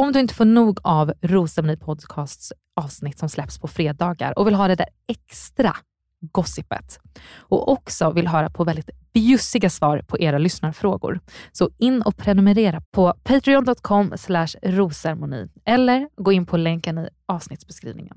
Om du inte får nog av Rosceremoni Podcasts avsnitt som släpps på fredagar och vill ha det där extra gossipet och också vill höra på väldigt bjussiga svar på era lyssnarfrågor. Så in och prenumerera på patreon.com rosermoni eller gå in på länken i avsnittsbeskrivningen.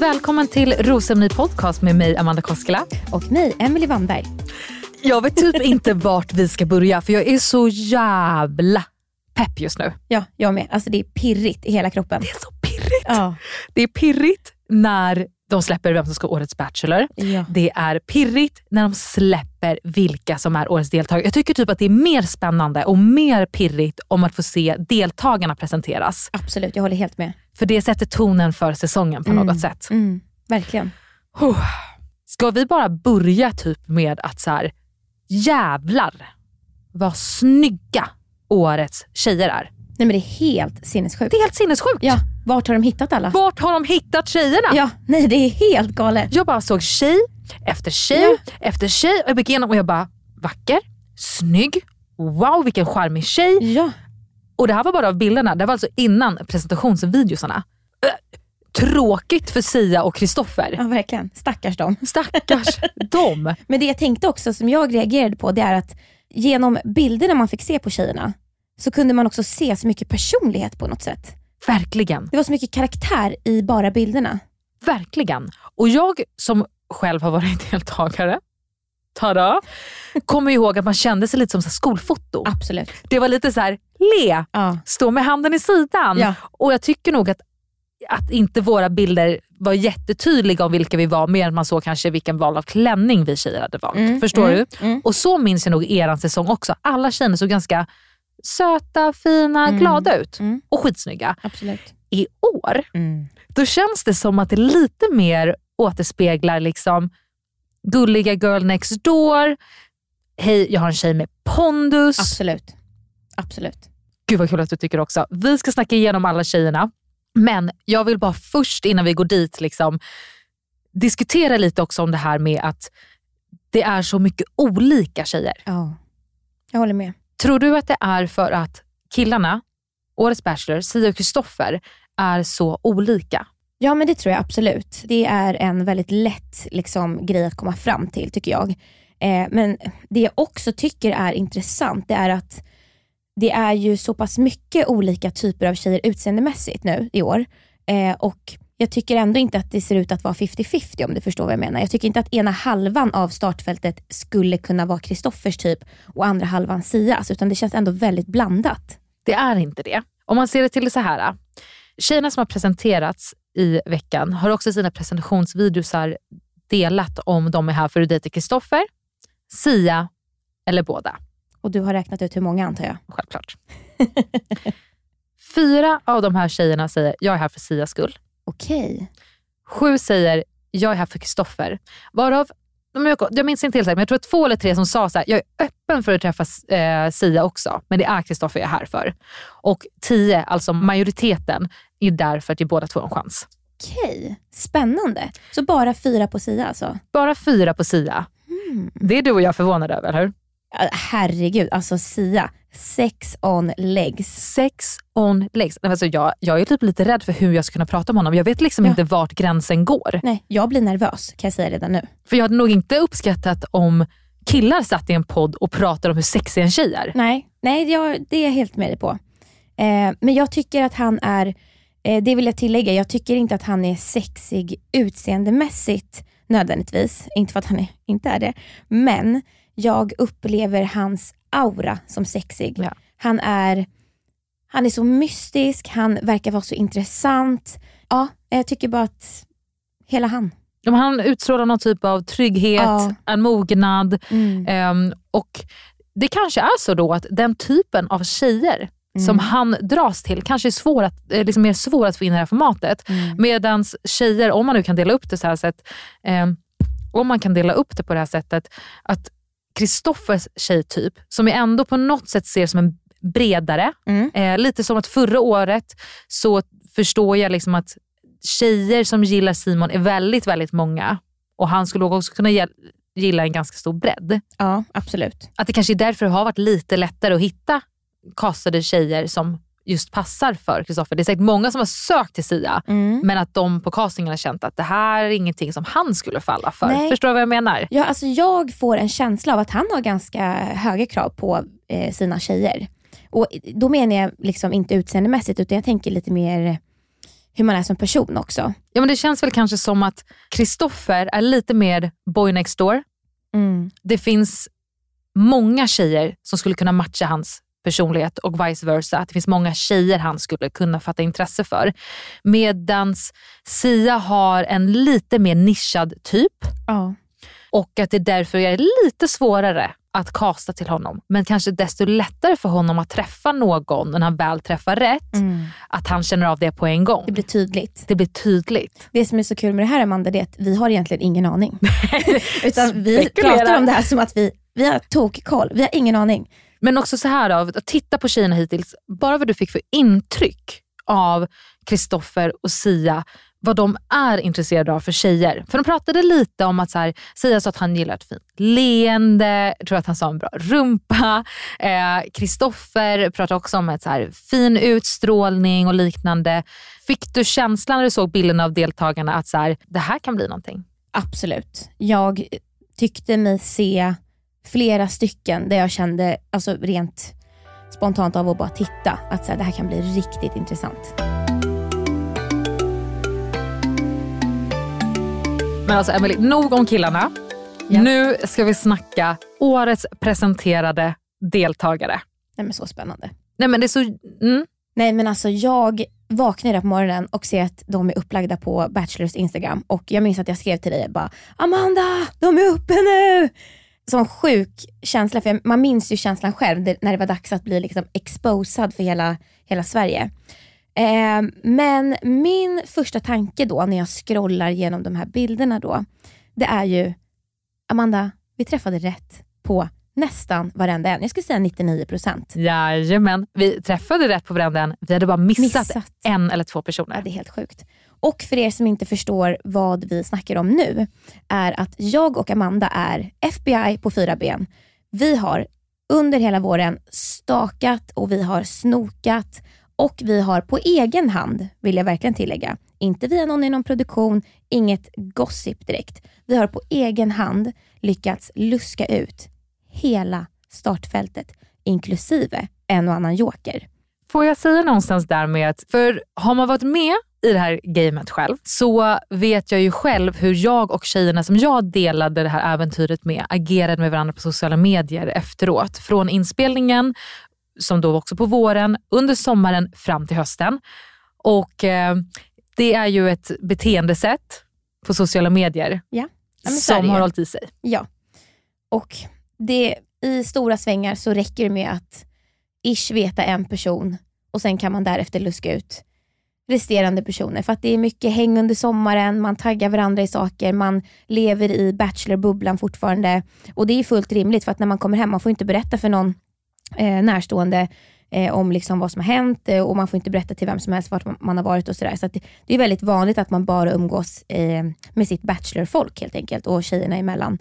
Välkommen till Rosceremoni Podcast med mig Amanda Koskela. Och mig, Emily Wannberg. Jag vet typ inte vart vi ska börja för jag är så jävla pepp just nu. Ja, jag med. Alltså det är pirrigt i hela kroppen. Det är så pirrigt. Ja. Det är pirrigt när de släpper vem som ska årets Bachelor. Ja. Det är pirrigt när de släpper vilka som är årets deltagare. Jag tycker typ att det är mer spännande och mer pirrigt om att få se deltagarna presenteras. Absolut, jag håller helt med. För det sätter tonen för säsongen på något sätt. Mm, verkligen. Ska vi bara börja typ med att så här, jävlar vad snygga årets tjejer är. Nej men det är helt sinnessjukt. Det är helt sinnessjukt. Ja, vart har de hittat alla? Vart har de hittat tjejerna? Ja, nej det är helt galet. Jag bara såg tjej efter tjej efter tjej och jag gick igenom och jag bara, vacker, snygg, wow vilken charmig tjej. Ja, Och det här var bara av bilderna, det var alltså innan presentationsvideosarna. Tråkigt för Sia och Kristoffer. ja verkligen. Stackars dem. Stackars dem. Men det jag tänkte också, som jag reagerade på, det är att genom bilderna man fick se på tjejerna, så kunde man också se så mycket personlighet på något sätt. Verkligen. Det var så mycket karaktär i bara bilderna. Verkligen. Och jag som själv har varit deltagare, tada, kommer ihåg att man kände sig lite som så skolfoto. Absolut. Det var lite så här, le, Ja. stå med handen i sidan. Ja. Och jag tycker nog att, att inte våra bilder var jättetydliga om vilka vi var, mer än man såg kanske vilken val av klänning vi tjejer hade valt. Mm, Förstår mm, du? mm. Och så minns jag nog eran säsong också. Alla tjejer såg ganska söta, fina, Mm, glada ut. mm. Och skitsnygga. Absolut. I år, Mm. då känns det som att det lite mer återspeglar liksom gulliga girl next door. Hej, jag har en tjej med pondus. Absolut. Absolut. Gud vad kul att du tycker också. Vi ska snacka igenom alla tjejerna. Men jag vill bara först innan vi går dit liksom, diskutera lite också om det här med att det är så mycket olika tjejer. Ja. Jag håller med. Tror du att det är för att killarna, årets Bachelor, Sia och Kristoffer, är så olika? Ja men det tror jag absolut. Det är en väldigt lätt liksom, grej att komma fram till tycker jag. Eh, men det jag också tycker är intressant, det är att det är ju så pass mycket olika typer av tjejer utseendemässigt nu i år. Eh, och jag tycker ändå inte att det ser ut att vara 50-50 om du förstår vad jag menar. Jag tycker inte att ena halvan av startfältet skulle kunna vara Kristoffers typ och andra halvan Sias, utan det känns ändå väldigt blandat. Det är inte det. Om man ser det till så här. Tjejerna som har presenterats i veckan har också i sina presentationsvideosar delat om de är här för att dejta Kristoffer, Sia eller båda. Och du har räknat ut hur många antar jag? Självklart. Fyra av de här tjejerna säger jag är här för Sias skull. Okej. Sju säger jag är här för Kristoffer. Varav, jag minns inte helt men jag tror att två eller tre som sa så här, jag är öppen för att träffa eh, Sia också, men det är Kristoffer jag är här för. Och tio, alltså majoriteten, är där för att ge båda två en chans. Okej, spännande. Så bara fyra på Sia alltså? Bara fyra på Sia. Mm. Det är du och jag förvånade över, eller hur? Herregud, alltså Sia. Sex on legs. Sex on legs. Alltså jag, jag är typ lite rädd för hur jag ska kunna prata med honom. Jag vet liksom Ja. inte vart gränsen går. Nej, jag blir nervös kan jag säga redan nu. För jag hade nog inte uppskattat om killar satt i en podd och pratade om hur sexig en tjej är. Nej, nej jag, det är jag helt med dig på. Eh, men jag tycker att han är, eh, det vill jag tillägga, jag tycker inte att han är sexig utseendemässigt nödvändigtvis. Inte för att han är, inte är det. Men jag upplever hans aura som sexig. Ja. Han, är, han är så mystisk, han verkar vara så intressant. Ja, jag tycker bara att hela han. Ja, Han utstrålar någon typ av trygghet, Ja. en mognad. Mm. Ehm, och Det kanske är så då att den typen av tjejer Mm. som han dras till kanske är svår att, eh, liksom är svår att få in i det här formatet. Mm. Medan tjejer, om man nu kan dela upp det så här sätt, ehm, om man kan dela upp det på det här sättet, att Kristoffers tjejtyp, som jag ändå på något sätt ser som en bredare, Mm. eh, lite som att förra året så förstår jag liksom att tjejer som gillar Simon är väldigt, väldigt många. Och han skulle också kunna gilla en ganska stor bredd. Ja, absolut. Att det kanske är därför det har varit lite lättare att hitta castade tjejer som just passar för Kristoffer. Det är säkert många som har sökt till Sia, Mm. men att de på castingen har känt att det här är ingenting som han skulle falla för. Nej. Förstår du vad jag menar? Ja, alltså jag får en känsla av att han har ganska höga krav på eh, sina tjejer. Och Då menar jag liksom inte utseendemässigt, utan jag tänker lite mer hur man är som person också. Ja, men det känns väl kanske som att Kristoffer är lite mer boy next door. Det finns många tjejer som skulle kunna matcha hans personlighet och vice versa. Att det finns många tjejer han skulle kunna fatta intresse för. Medans Sia har en lite mer nischad typ Ja. och att det därför är lite svårare att kasta till honom. Men kanske desto lättare för honom att träffa någon när han väl träffar rätt. Att han känner av det på en gång. Mm. Det blir tydligt. Det blir tydligt. Det som är så kul med det här Amanda, det är att vi har egentligen ingen aning. Utan vi pratar om det här som att vi, vi har tokkoll. Vi har ingen aning. Men också så här, då, att titta på tjejerna hittills. Bara vad du fick för intryck av Kristoffer och Sia, vad de är intresserade av för tjejer. För de pratade lite om att så här, Sia sa att han gillar ett fint leende, jag tror att han sa en bra rumpa. Eh, pratade också om ett så här, fin utstrålning och liknande. Fick du känslan när du såg bilden av deltagarna att så här, det här kan bli någonting? Absolut. Jag tyckte mig se flera stycken där jag kände, alltså rent spontant av att bara titta, att så här, det här kan bli riktigt intressant. Men alltså Emily, nog om killarna. Ja. Nu ska vi snacka årets presenterade deltagare. Nej men så spännande. Nej men det är så... Mm. Nej men alltså jag vaknar på morgonen och ser att de är upplagda på Bachelors Instagram och jag minns att jag skrev till dig bara Amanda, de är uppe nu! Sån sjuk känsla, för man minns ju känslan själv när det var dags att bli liksom exposad för hela, hela Sverige. Eh, men min första tanke då när jag scrollar igenom de här bilderna då, det är ju Amanda, vi träffade rätt på nästan varenda en. Jag skulle säga 99%. Jajamän, vi träffade rätt på varandra en. Vi hade bara missat, Missat. en eller två Ja, personer. det är helt sjukt. Och för er som inte förstår vad vi snackar om nu, är att jag och Amanda är FBI på fyra ben. Vi har under hela våren stakat och vi har snokat och vi har på egen hand, vill jag verkligen tillägga, inte via någon i någon produktion, inget gossip direkt. Vi har på egen hand lyckats luska ut hela startfältet, inklusive en och annan joker. Får jag säga någonstans där med att, för har man varit med i det här gamet själv så vet jag ju själv hur jag och tjejerna som jag delade det här äventyret med agerade med varandra på sociala medier efteråt. Från inspelningen, som då var också på våren, under sommaren fram till hösten. Och eh, det är ju ett beteendesätt på sociala medier Ja. Ja, som har hållit i sig. Ja. Och det, i stora svängar så räcker det med att ish veta en person och sen kan man därefter luska ut resterande personer. För att det är mycket häng under sommaren, man taggar varandra i saker, man lever i bachelorbubblan fortfarande. Och det är fullt rimligt för att när man kommer hem, man får inte berätta för någon eh, närstående eh, om liksom vad som har hänt eh, och man får inte berätta till vem som helst vart man- man har varit och sådär. Så att det, det är väldigt vanligt att man bara umgås eh, med sitt bachelorfolk helt enkelt och tjejerna emellan.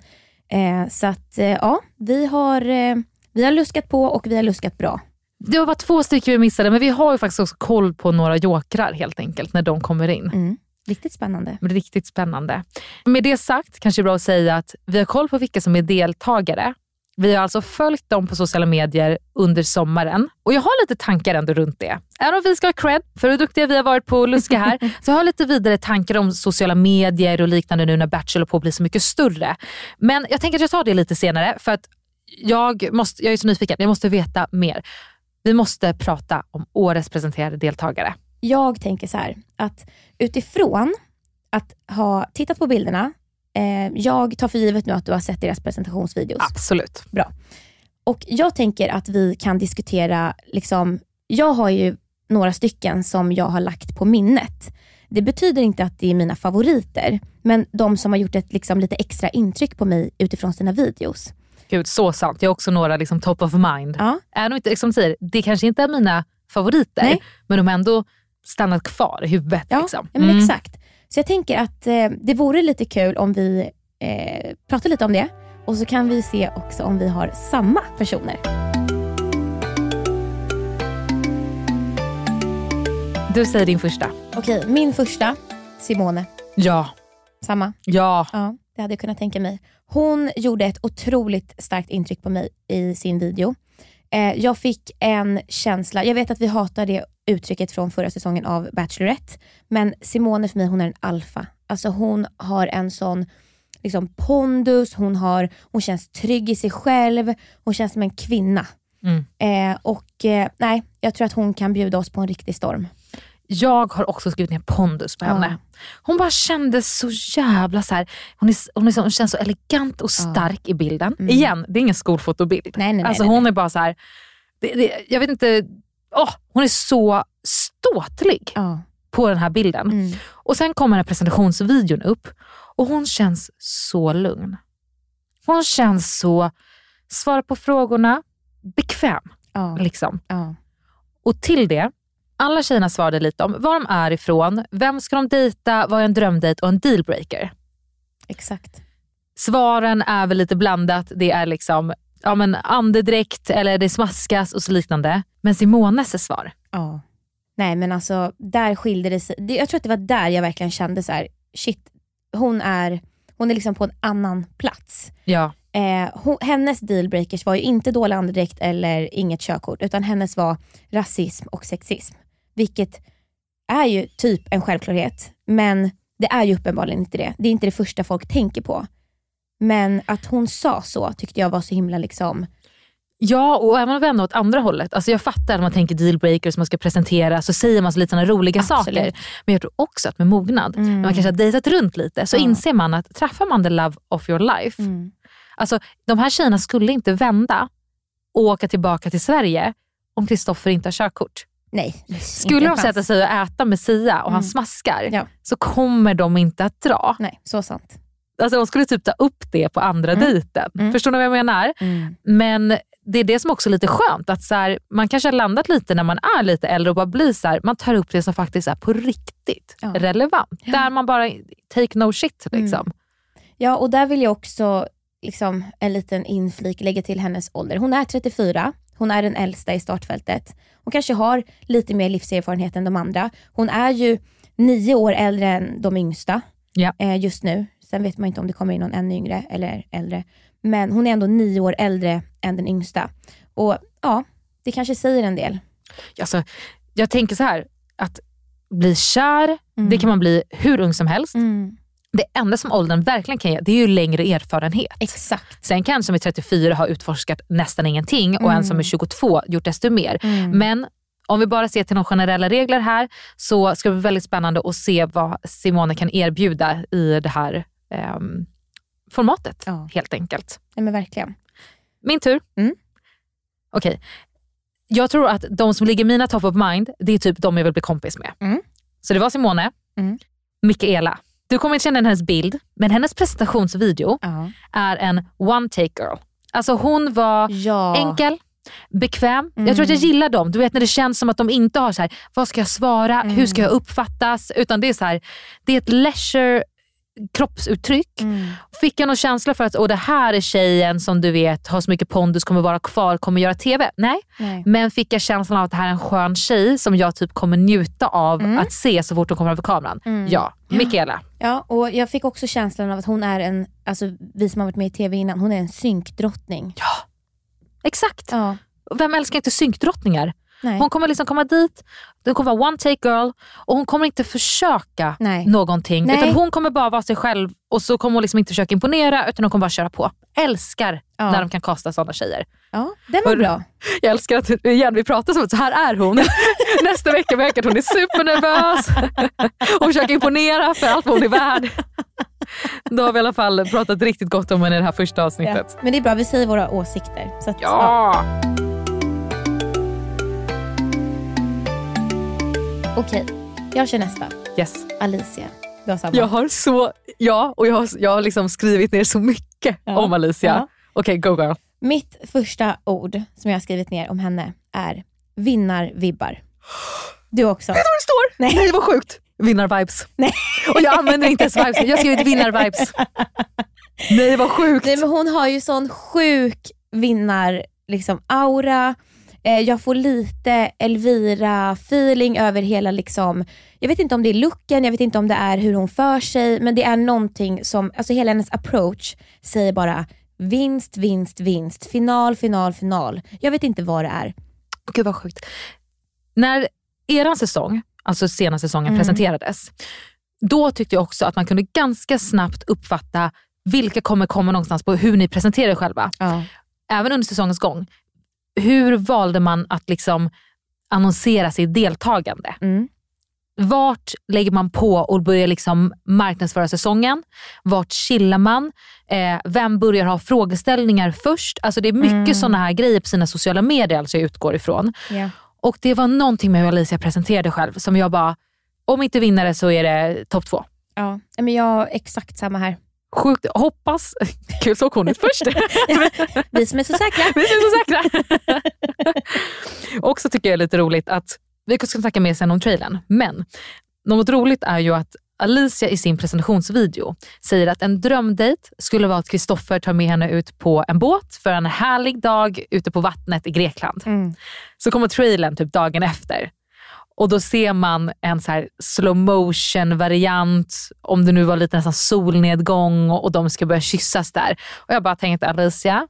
Eh, så att eh, ja, vi har, eh, vi har luskat på och vi har luskat bra. Det var två stycken vi missade men vi har ju faktiskt också koll på några jokrar helt enkelt när de kommer in. Mm. Riktigt spännande. Riktigt spännande. Med det sagt kanske det är bra att säga att vi har koll på vilka som är deltagare. Vi har alltså följt dem på sociala medier under sommaren och jag har lite tankar ändå runt det. Även om vi ska ha cred för hur duktiga vi har varit på att luska här, så jag har lite vidare tankar om sociala medier och liknande nu när Bachelor på blir så mycket större. Men jag tänker att jag tar det lite senare för att jag, måste, jag är så nyfiken, jag måste veta mer. Vi måste prata om årets presenterade deltagare. Jag tänker så här, att utifrån att ha tittat på bilderna, eh, jag tar för givet nu att du har sett deras presentationsvideos. Absolut. Bra. Och jag tänker att vi kan diskutera, liksom, jag har ju några stycken som jag har lagt på minnet. Det betyder inte att det är mina favoriter, men de som har gjort ett liksom, lite extra intryck på mig utifrån sina videos. Gud, så sant. Jag har också några liksom, top of mind. Ja. Är de inte, som du säger, det kanske inte är mina favoriter, Nej. men de har ändå stannat kvar i huvudet. Ja, liksom. ja men Mm. exakt. Så jag tänker att eh, det vore lite kul om vi eh, pratar lite om det och så kan vi se också om vi har samma personer. Du säger din första. Okej, min första, Simone. Ja. Samma? Ja. Ja, det hade jag kunnat tänka mig. Hon gjorde ett otroligt starkt intryck på mig i sin video. Eh, jag fick en känsla, jag vet att vi hatar det uttrycket från förra säsongen av Bachelorette, men Simone för mig, hon är en alfa. Alltså hon har en sån liksom pondus, hon, har, hon känns trygg i sig själv, hon känns som en kvinna. Mm. Eh, och eh, nej, jag tror att hon kan bjuda oss på en riktig storm. Jag har också skrivit ner pondus på Ja. henne. Hon bara kändes så jävla så här, hon, är, hon, är så, hon känns så elegant och Ja. stark i bilden. Mm. Igen, det är ingen skolfotobild. Nej, nej, alltså nej, hon är bara så här, det, det, jag vet inte, åh, hon är så ståtlig Ja. på den här bilden. Mm. Och sen kommer den här presentationsvideon upp och hon känns så lugn. Hon känns så, svara på frågorna, bekväm. Ja. Liksom. Ja. Och till det, alla tjejerna svarade lite om var de är ifrån, vem ska de dejta, vad är en drömdejt och en dealbreaker. Exakt. Svaren är väl lite blandat. Det är liksom ja, men andedräkt eller det smaskas och så liknande. Men Simones svar, Ja. Nej men alltså, där skilde det sig. Jag tror att det var där jag verkligen kände så här: shit, hon är, hon är liksom på en annan plats. ja, Eh, hon, hennes dealbreakers var ju inte dålig andedräkt eller inget körkort, utan hennes var rasism och sexism. Vilket är ju typ en självklarhet, men det är ju uppenbarligen inte det. Det är inte det första folk tänker på. Men att hon sa så tyckte jag var så himla liksom, Ja, och även om vi vänder åt andra hållet. Alltså jag fattar när man tänker dealbreakers, man ska presentera, så säger man så lite såna roliga Absolut. saker. Men jag tror också att med mognad, när man kanske har dejtat runt lite, så Ja. inser man att träffar man the love of your life, mm, alltså de här tjejerna skulle inte vända och åka tillbaka till Sverige om Kristoffer inte har körkort. Nej. Skulle de sätta sig och äta med Sia och han Mm. smaskar, Ja. så kommer de inte att dra. Nej, så sant. Alltså de skulle typ ta upp det på andra Mm. dejten. Mm. Förstår ni vad jag menar? Men det är det som också är lite skönt. Att så här, man kanske har landat lite när man är lite äldre och bara blir så här, man tar upp det som faktiskt är på riktigt Ja. relevant. Där man bara take no shit. Liksom. Ja, och där vill jag också liksom, en liten inflik lägga till hennes ålder. Hon är 34, hon är den äldsta i startfältet. Hon kanske har lite mer livserfarenhet än de andra. Hon är ju nio år äldre än de yngsta Ja. eh, just nu. Sen vet man inte om det kommer in någon ännu yngre eller äldre. Men hon är ändå nio år äldre än den yngsta. Och ja, det kanske säger en del. Alltså, jag tänker så här, att bli kär, Mm. det kan man bli hur ung som helst. Det enda som åldern verkligen kan ge, det är ju längre erfarenhet. Exakt. Sen kan en som är 34 ha utforskat nästan ingenting och en som är 22 gjort desto mer. Men om vi bara ser till de generella regler här så ska det bli väldigt spännande att se vad Simone kan erbjuda i det här ehm, formatet Ja. helt enkelt. Nej, men verkligen. Min tur. Mm. Okej. Jag tror att de som ligger mina top of mind, det är typ de jag vill bli kompis med. Mm. Så det var Simone, Mm. Mikaela. Du kommer inte känna igen hennes bild, men hennes presentationsvideo Ja. är en one take girl. Alltså hon var ja. enkel, bekväm. Jag tror att jag gillar dem. Du vet när det känns som att de inte har så här, vad ska jag svara, hur ska jag uppfattas? Utan det är så här, det är ett leisure kroppsuttryck. Mm. Fick jag någon känsla för att Åh, det här är tjejen som du vet har så mycket pondus, kommer vara kvar, kommer göra TV? Nej. Nej. Men fick jag känslan av att det här är en skön tjej som jag typ kommer njuta av Mm. att se så fort hon kommer framför kameran? Ja, Mikaela. Ja, och jag fick också känslan av att hon är en, alltså vi som har varit med i TV innan, hon är en synkdrottning. Exakt. Ja. Vem älskar inte synkdrottningar? Nej. Hon kommer liksom komma dit, det kommer vara one take girl och hon kommer inte försöka Nej. någonting. Nej. Utan hon kommer bara vara sig själv och så kommer hon liksom inte försöka imponera utan hon kommer bara köra på. Älskar Ja. när de kan kasta sådana tjejer. Ja, den var Hörru. bra. Jag älskar att igen, vi pratar som att så här är hon. Nästa vecka att hon är supernervös och försöker imponera för allt vad hon är värd. Då har vi i alla fall pratat riktigt gott om henne i det här första Ja. avsnittet. Men det är bra, vi säger våra åsikter. Så att, Ja! Okej, jag kör nästa. Yes. Alicia. Du har samma. Jag har så, ja, och jag har, jag har liksom skrivit ner så mycket Ja. om Alicia. Ja. Okej, go girl. Mitt första ord som jag har skrivit ner om henne är vinnarvibbar. Du också? Vet du vad det står? Nej. Nej, vad sjukt. Vinnar-vibes. Nej. Och jag använder inte ens vibes. Jag har skrivit vinnar-vibes. Nej, vad sjukt. Nej, men hon har ju sån sjuk vinnar liksom, aura. Eh, jag får lite Elvira-feeling över hela, liksom, jag vet inte om det är looken, jag vet inte om det är hur hon för sig, men det är någonting som, alltså hela hennes approach säger bara vinst, vinst, vinst, final, final, final. Jag vet inte vad det är. Gud vad sjukt. När eran säsong, alltså senaste säsongen Mm. presenterades, då tyckte jag också att man kunde ganska snabbt uppfatta vilka kommer komma någonstans på hur ni presenterar er själva. Ja. Även under säsongens gång. Hur valde man att liksom annonsera sitt deltagande? Mm. Vart lägger man på och börjar liksom marknadsföra säsongen? Vart chillar man? Eh, vem börjar ha frågeställningar först? Alltså det är mycket Mm. sådana här grejer på sina sociala medier alltså jag utgår ifrån. Ja. Och det var någonting med hur Alicia presenterade själv som jag bara, om inte vinnare så är det topp två. Ja. Men jag exakt samma här. Sjukt, hoppas, kul såg hon ut först. Vi som är så säkra. Vi är så säkra. Också tycker jag är lite roligt att, vi ska snacka mer sen om trailern, men något roligt är ju att Alicia i sin presentationsvideo säger att en drömdejt skulle vara att Kristoffer tar med henne ut på en båt för en härlig dag ute på vattnet i Grekland. Mm. Så kommer trailern typ dagen efter. Och då ser man en så här slow motion variant, om det nu var lite nästan solnedgång och, de ska börja kyssas där. Och jag bara tänkte Alicia,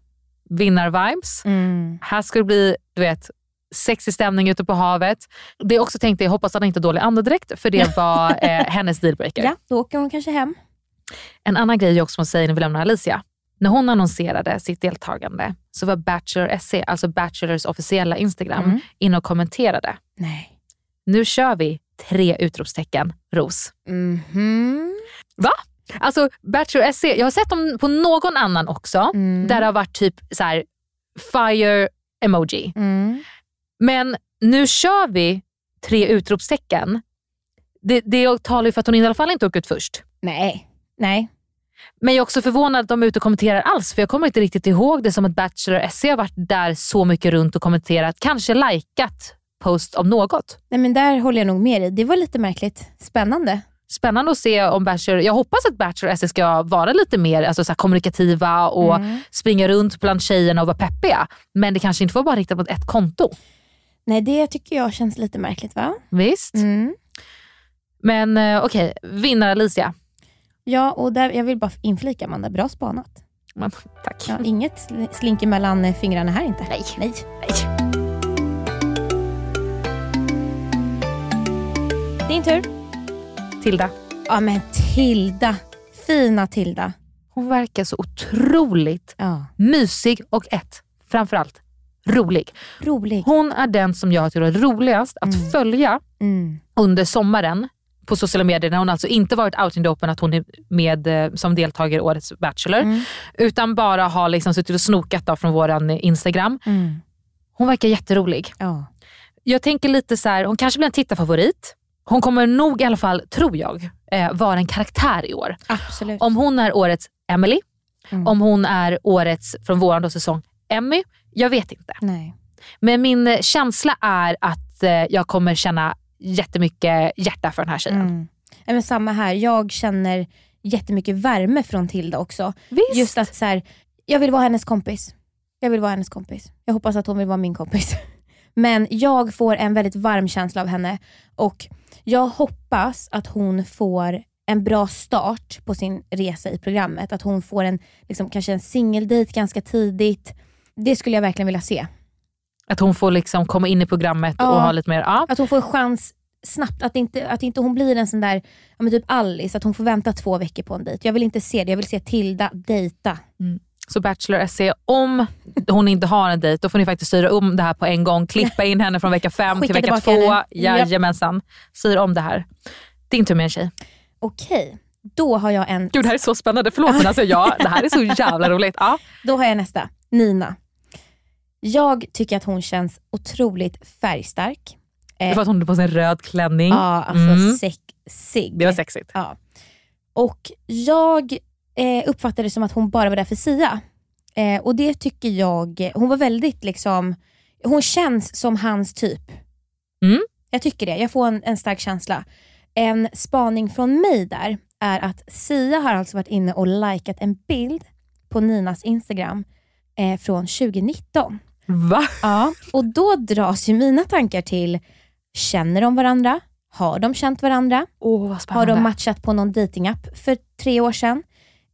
vinnar-vibes. Mm. Här ska det bli, du vet, sexig stämning ute på havet. Det jag också tänkte, jag hoppas att han inte har dålig andedräkt, för det var eh, hennes dealbreaker. Ja, då åker hon kanske hem. En annan grej också som hon säger när vi lämnar Alicia. När hon annonserade sitt deltagande så var Bachelor SE, alltså Bachelors officiella Instagram, Mm. inne och kommenterade. Nej. Nu kör vi tre utropstecken ros. Mhm. Va? Alltså Bachelor SE, jag har sett dem på någon annan också, Mm. där det har varit typ så här fire emoji. Mm. Men nu kör vi tre utropstecken. Det, det talar ju för att hon i alla fall inte åker ut först. Nej. Nej. Men jag är också förvånad att de är ute och kommenterar alls, för jag kommer inte riktigt ihåg det som att Bachelor SE har varit där så mycket runt och kommenterat, kanske likat post om något. Nej, men där håller jag nog med dig. Det var lite märkligt. Spännande. Spännande att se om Bachelor, jag hoppas att Bachelor SE ska vara lite mer alltså, så kommunikativa och Mm. springa runt bland tjejerna och vara peppiga. Men det kanske inte får vara riktat mot ett konto. Nej, det tycker jag känns lite märkligt va? Visst? Mm. Men eh, okej, vinnare Alicia. Ja, och där, jag vill bara inflika Amanda, bra spanat. Men, tack. Ja, inget sl- slinker mellan eh, fingrarna här inte. Nej. Nej. Din tur. Tilda. Ja men Tilda. Fina Tilda. Hon verkar så otroligt Ja. mysig och ett, framförallt rolig. Rolig. Hon är den som jag tycker är roligast att följa Mm. under sommaren på sociala medier när hon alltså inte varit out in the open att hon är med eh, som deltagare i årets Bachelor. Mm. Utan bara har liksom suttit och snokat då från våran Instagram. Mm. Hon verkar jätterolig. Ja. Jag tänker lite så här, hon kanske blir en tittarfavorit. Hon kommer nog i alla fall, tror jag, eh, vara en karaktär i år. Absolut. Om hon är årets Emily, Mm. om hon är årets, från våran säsong, Emmy. Jag vet inte. Nej. Men min känsla är att eh, jag kommer känna jättemycket hjärta för den här tjejen. Mm. Men samma här. Jag känner jättemycket värme från Tilda också. Visst. Just att så här, jag vill vara hennes kompis. Jag vill vara hennes kompis. Jag hoppas att hon vill vara min kompis. Men jag får en väldigt varm känsla av henne och jag hoppas att hon får en bra start på sin resa i programmet. Att hon får en, liksom, kanske en singeldejt ganska tidigt. Det skulle jag verkligen vilja se. Att hon får liksom komma in i programmet Ja. och ha lite mer... Ja. Att hon får en chans snabbt, att inte, att inte hon blir en sån där, ja, men typ Alice, att hon får vänta två veckor på en dejt. Jag vill inte se det, jag vill se Tilda dejta. Så Bachelor SE, om hon inte har en dejt, då får ni faktiskt styra om det här på en gång. Klippa in henne från vecka fem till vecka två. henne. Jajamensan. Styr om det här. Din tur med en tjej. Okej, då har jag en, Gud, det här är så spännande. Förlåt, men alltså, ja, det här är så jävla roligt. Ja. då har jag nästa. Nina. Jag tycker att hon känns otroligt färgstark. Det är för att hon är på sin röd klänning. Ja, alltså Mm. sexig. Det var sexigt. Ja. Och jag eh, uppfattade det som att hon bara var där för Sia. Eh, och det tycker jag, hon var väldigt liksom, hon känns som hans typ. Mm. Jag tycker det, jag får en, en stark känsla. En spaning från mig där är att Sia har alltså varit inne och likat en bild på Ninas Instagram eh, från 2019. Va? Ja, och då dras ju mina tankar till, känner de varandra? Har de känt varandra? Vad Har de matchat på någon datingapp för tre år sedan?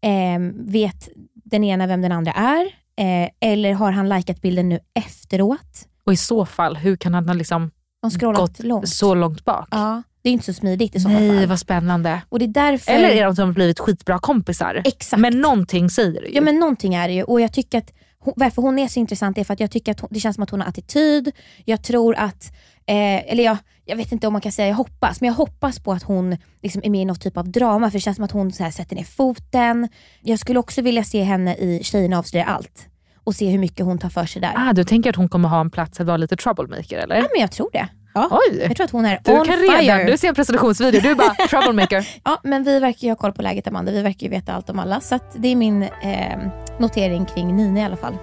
Eh, vet den ena vem den andra är? Eh, eller har han likat bilden nu efteråt? Och i så fall, hur kan han ha liksom gått långt. så långt bak? Ja, det är inte så smidigt i sådana Nej, fall. vad spännande. Och det är därför... Eller är de som blivit skitbra kompisar? Exakt. Men någonting säger det ju. Ja men någonting är det ju och jag tycker att hon, varför hon är så intressant är för att jag tycker att hon, det känns som att hon har attityd. Jag tror att, eh, eller jag, jag vet inte om man kan säga jag hoppas, men jag hoppas på att hon liksom är med i något typ av drama för det känns som att hon så här sätter ner foten. Jag skulle också vilja se henne i Tjejerna avslöjar allt och se hur mycket hon tar för sig där. Ah, du tänker att hon kommer ha en plats att vara lite troublemaker eller? Ja men jag tror det. Ja. Oj! Jag tror att hon är Du on kan fire. redan, du ser en presentationsvideo, du är bara troublemaker. Ja men vi verkar ju ha koll på läget Amanda, vi verkar ju veta allt om alla. Så det är min eh, notering kring Nina i alla fall.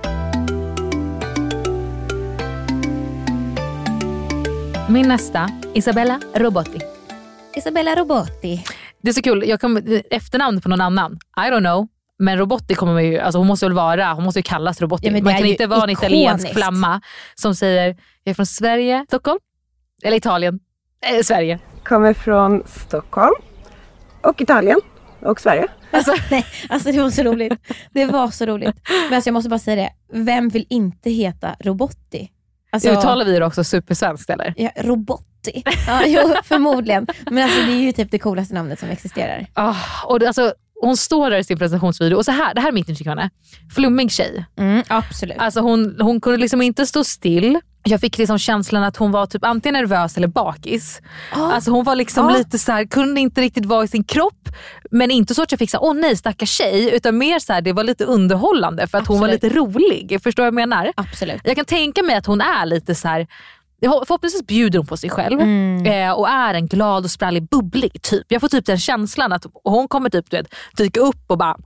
Min nästa, Isabella Robotti. Isabella Robotti. Det är så kul, jag kom, efternamn på någon annan, I don't know. Men Robotti kommer man ju, alltså hon måste väl vara, hon måste ju kallas Robotti. Ja, man är kan inte vara en ikoniskt. italiensk flamma som säger, jag är från Sverige, Stockholm, eller Italien, eh, Sverige. Kommer från Stockholm och Italien och Sverige. Alltså, nej, alltså det var så roligt. Det var så roligt. Men alltså jag måste bara säga det, vem vill inte heta Robotti? Alltså, Uttalar vi det också supersvenskt eller? ja, Robotti. Ja, jo, förmodligen. Men alltså det är ju typ det coolaste namnet som existerar. Ah, och det, alltså, hon står där i sin presentationsvideo och så här, det här är mitt intryck av henne. Flummig tjej. Mm, absolut. Alltså hon, hon kunde liksom inte stå still. Jag fick liksom känslan att hon var typ antingen nervös eller bakis. Ja. Alltså hon var liksom Ja. lite så här, kunde inte riktigt vara i sin kropp. Men inte så att jag fick såhär, åh nej stackars tjej. Utan mer så här, det var lite underhållande för att hon var Absolut. lite rolig. Förstår du vad jag menar? absolut. Jag kan tänka mig att hon är lite så här. Förhoppningsvis bjuder hon på sig själv Mm. eh, och är en glad och sprallig, bubblig typ. Jag får typ den känslan att hon kommer typ du vet, dyka upp och bara...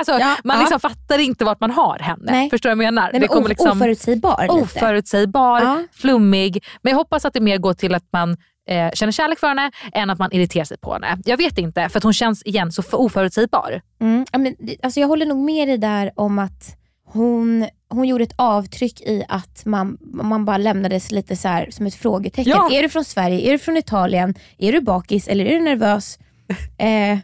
Alltså, Ja, man ja. liksom fattar inte vart man har henne. Nej. Förstår du vad jag menar? Nej, men kommer liksom oförutsägbar oförutsägbar, Ja. flummig. Men jag hoppas att det mer går till att man eh, känner kärlek för henne än att man irriterar sig på henne. Jag vet inte, för hon känns igen så för oförutsägbar. Mm, men, det- alltså jag håller nog med dig där om att hon, hon gjorde ett avtryck i att man, man bara lämnades lite så här som ett frågetecken. Ja. Är du från Sverige? Är du från Italien? Är du bakis eller är du nervös? Eh,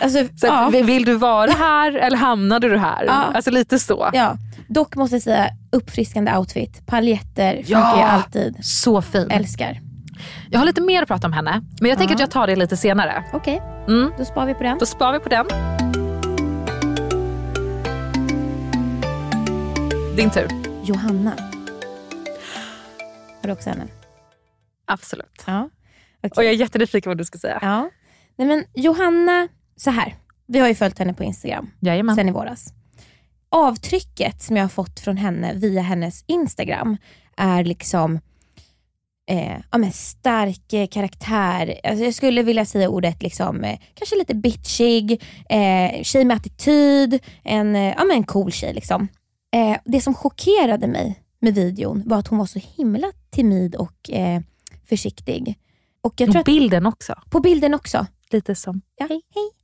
alltså, Så ja, Vill du vara här eller hamnade du här? Ja. Alltså lite så. ja. Dock måste jag säga, uppfriskande outfit. Paljetter funkar Ja. jag alltid. Så fin. Älskar. Jag har lite mer att prata om henne, men jag tänker att jag tar det lite senare. Okej, Mm. då sparar vi på den. Då sparar vi på den. Din tur. Johanna. Har du också henne? Absolut. Ja. Okej. Och jag är jättenyfiken på vad du ska säga. Ja. Nej, men Johanna, så här. Vi har ju följt henne på Instagram Jajamän. sen i våras. Avtrycket som jag har fått från henne via hennes Instagram är liksom eh, ja, men stark karaktär. Alltså jag skulle vilja säga ordet liksom, eh, kanske lite bitchig, eh, tjej med attityd, en, eh, ja, men en cool tjej. Liksom. Eh, det som chockerade mig med videon var att hon var så himla timid och eh, försiktig. Och jag tror att, bilden också. på bilden också. Lite som... Ja. Hej, hej.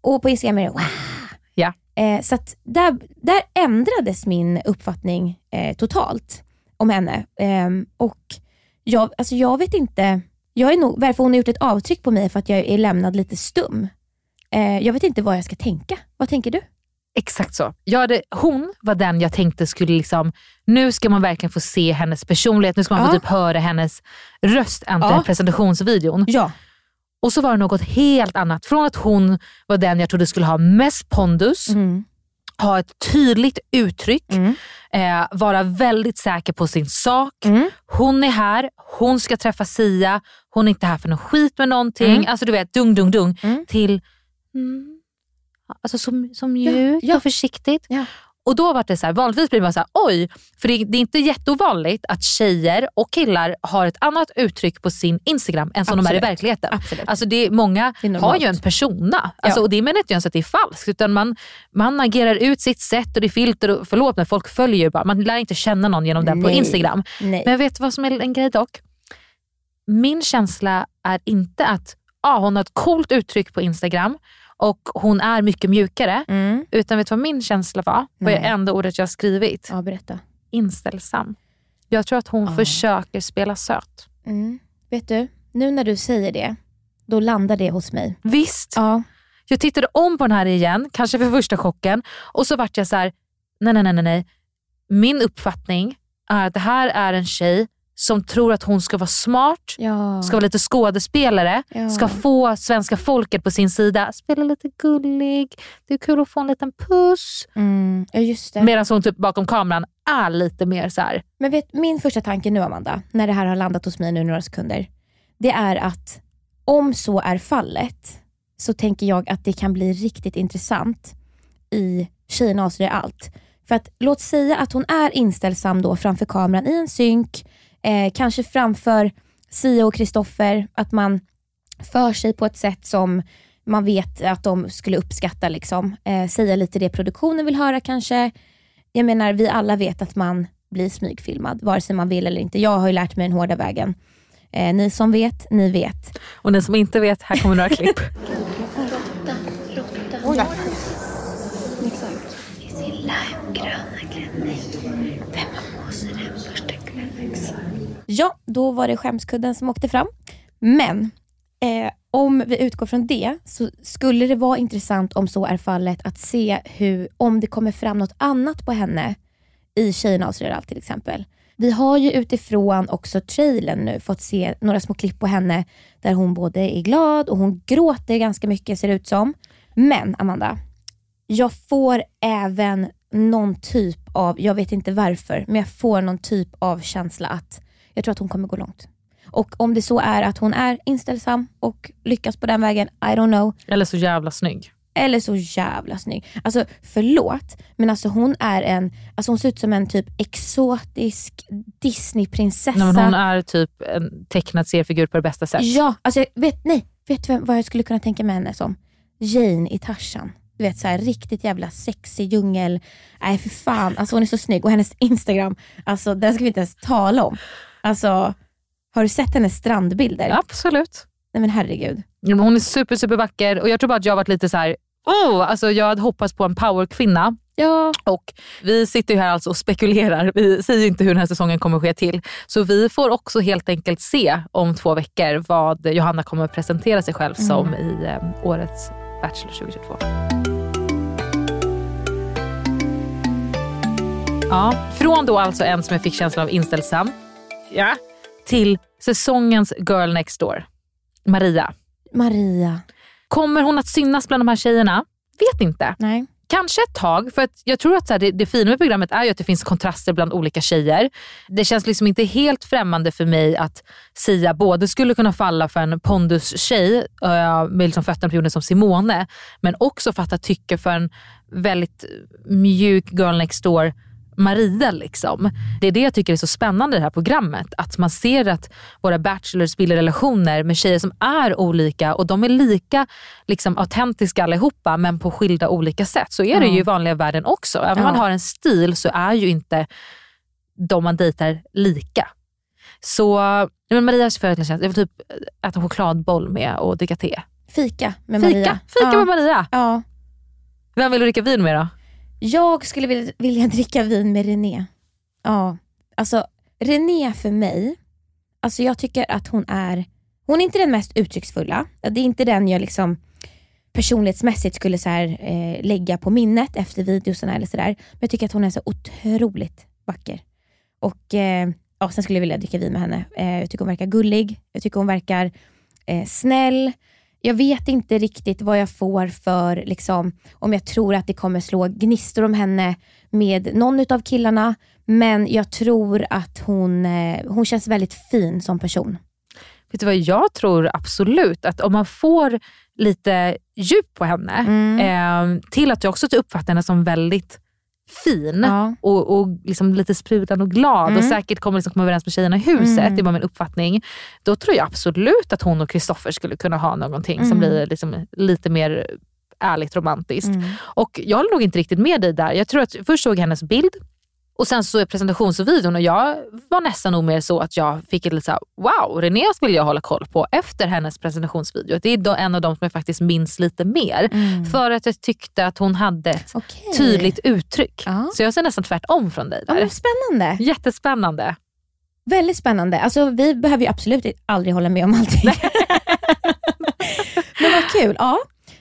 Och på Instagram är det wow. Ja. Eh, så där, där ändrades min uppfattning eh, totalt om henne. Ehm, och jag, alltså jag vet inte, jag är nog, varför hon har gjort ett avtryck på mig för att jag är lämnad lite stum. Eh, jag vet inte vad jag ska tänka. Vad tänker du? Exakt så. Jag hade, hon var den jag tänkte skulle liksom, nu ska man verkligen få se hennes personlighet, nu ska man få Ja. typ höra hennes röst äntligen, Ja. presentationsvideon. Ja. Och så var det något helt annat. Från att hon var den jag trodde skulle ha mest pondus, Mm. ha ett tydligt uttryck, Mm. eh, vara väldigt säker på sin sak. Mm. Hon är här, hon ska träffa Sia, hon är inte här för någon skit med någonting. Mm. Alltså du vet, dung dung dung. Mm. Till mm, alltså så, så mjukt ja. och försiktigt. Ja. Och då var det så här, vanligtvis blir man så här, oj, för det, det är inte jätteovanligt att tjejer och killar har ett annat uttryck på sin Instagram än som de är i Absolut. verkligheten. Absolut. Alltså det många Det har ju en persona. Alltså, Ja. och det menar inte jag att det är falskt, utan man, man agerar ut sitt sätt och det är filter. Och, förlåt men folk följer ju bara, man lär inte känna någon genom den på. Instagram. Nej. Men vet vad som är en grej dock? Min känsla är inte att ah, hon har ett coolt uttryck på Instagram och hon är mycket mjukare. Mm. Utan vet du vad min känsla var? Vad är enda ordet jag har skrivit? Ja, berätta. Inställsam. Jag tror att hon Ah. försöker spela söt. Mm. Vet du, nu när du säger det, då landar det hos mig. Visst, Ja. jag tittade om på den här igen, kanske för första chocken. Och så vart jag så här: nej nej nej nej, nej. Min uppfattning är att det här är en tjej som tror att hon ska vara smart, Ja. ska vara lite skådespelare, Ja. ska få svenska folket på sin sida. Spela lite gullig, det är kul att få en liten puss. Mm. Ja. Medan hon typ bakom kameran är lite mer så här. Men vet, min första tanke nu Amanda, när det här har landat hos mig nu några sekunder, det är att om så är fallet så tänker jag att det kan bli riktigt intressant i Tjejerna avslöjar allt. För att låt säga att hon är inställsam då framför kameran i en synk, eh, kanske framför Sia och Kristoffer, att man för sig på ett sätt som man vet att de skulle uppskatta. Liksom. Eh, säga lite det produktionen vill höra kanske. Jag menar, vi alla vet att man blir smygfilmad, vare sig man vill eller inte. Jag har ju lärt mig den hårda vägen. Eh, ni som vet, ni vet. Och ni som inte vet, här kommer några klipp. Ja, då var det skämskudden som åkte fram. Men eh, om vi utgår från det så skulle det vara intressant om så är fallet att se hur, om det kommer fram något annat på henne i Tjejerna avslöjar allt till exempel. Vi har ju utifrån också trailern nu fått se några små klipp på henne där hon både är glad och hon gråter ganska mycket ser det ut som. Men Amanda, jag får även någon typ av, jag vet inte varför, men jag får någon typ av känsla att jag tror att hon kommer gå långt. Och om det så är att hon är inställsam och lyckas på den vägen, I don't know. Eller så jävla snygg. Eller så jävla snygg. Alltså förlåt, men alltså hon är en, alltså hon ser ut som en typ exotisk Disneyprinsessa. Nej, men hon är typ en tecknad seriefigur på det bästa sätt. Ja, alltså jag vet, nej, vet du vem, vad jag skulle kunna tänka mig henne som? Jane i Tarzan. Du vet så här, riktigt jävla sexig djungel. Nej för fan, alltså hon är så snygg. Och hennes Instagram, alltså den ska vi inte ens tala om. Alltså, har du sett hennes strandbilder? Absolut. Nej men herregud. Men Hon är super, super vacker och jag tror bara att jag har varit lite så här. Oh, alltså jag hade hoppats på en powerkvinna Ja. Och vi sitter ju här alltså och spekulerar. Vi säger inte hur den här säsongen kommer ske till. Så vi får också helt enkelt se om två veckor vad Johanna kommer att presentera sig själv Mm. som i eh, årets Bachelor 2022. Ja, från då alltså en som jag fick känslan av inställsam ja, till säsongens girl next door, Maria. Maria. Kommer hon att synas bland de här tjejerna? Vet inte. Nej. Kanske ett tag, för att jag tror att så här, det, det fina med programmet är ju att det finns kontraster bland olika tjejer. Det känns liksom inte helt främmande för mig att Sia både skulle kunna falla för en pondus-tjej uh, med liksom fötterna på jorden som Simone, men också fatta tycke för en väldigt mjuk girl next door Maria. Liksom. Det är det jag tycker är så spännande i det här programmet. Att man ser att våra bachelors bildar relationer med tjejer som är olika och de är lika liksom, autentiska allihopa men på skilda olika sätt. Så är det Ja. ju i vanliga världen också. Även om Ja. man har en stil så är ju inte de man dejtar lika. Så men Marias födelsedagstjänst, jag vill typ äta chokladboll med och dricka te. Fika med Fika, Maria. fika ja. med Maria. Ja. Vem vill du dricka vin med då? Jag skulle vilja, vilja dricka vin med René. Ja, alltså René för mig, alltså jag tycker att hon är, hon är inte den mest uttrycksfulla. Det är inte den jag liksom personlighetsmässigt skulle så här, eh, lägga på minnet efter videorna eller sådär. Men jag tycker att hon är så otroligt vacker. Och eh, ja, Sen skulle jag vilja dricka vin med henne. Eh, jag tycker hon verkar gullig, jag tycker hon verkar eh, snäll. Jag vet inte riktigt vad jag får för, liksom, om jag tror att det kommer slå gnistor om henne med någon utav killarna. Men jag tror att hon, eh, hon känns väldigt fin som person. Vet du vad jag tror absolut? Att om man får lite djup på henne, Mm. eh, till att jag också uppfattar henne som väldigt fin Ja. och, och liksom lite sprudlande och glad och Mm. säkert kommer liksom komma överens med tjejerna i huset, Mm. det var min uppfattning. Då tror jag absolut att hon och Kristoffer skulle kunna ha någonting som Mm. blir liksom lite mer ärligt romantiskt. Mm. Och jag håller nog inte riktigt med dig där. Jag tror att först såg jag hennes bild och sen så är presentationsvideon och jag var nästan nog mer så att jag fick ett lite så här, wow, Renéas vill jag hålla koll på efter hennes presentationsvideo. Det är då en av de som jag faktiskt minns lite mer. Mm. För att jag tyckte att hon hade ett Okej. tydligt uttryck. Ja. Så jag ser nästan tvärtom från dig Ja, där. men spännande. Jättespännande. Väldigt spännande. Alltså, vi behöver ju absolut aldrig hålla med om allting. men vad kul. Ja.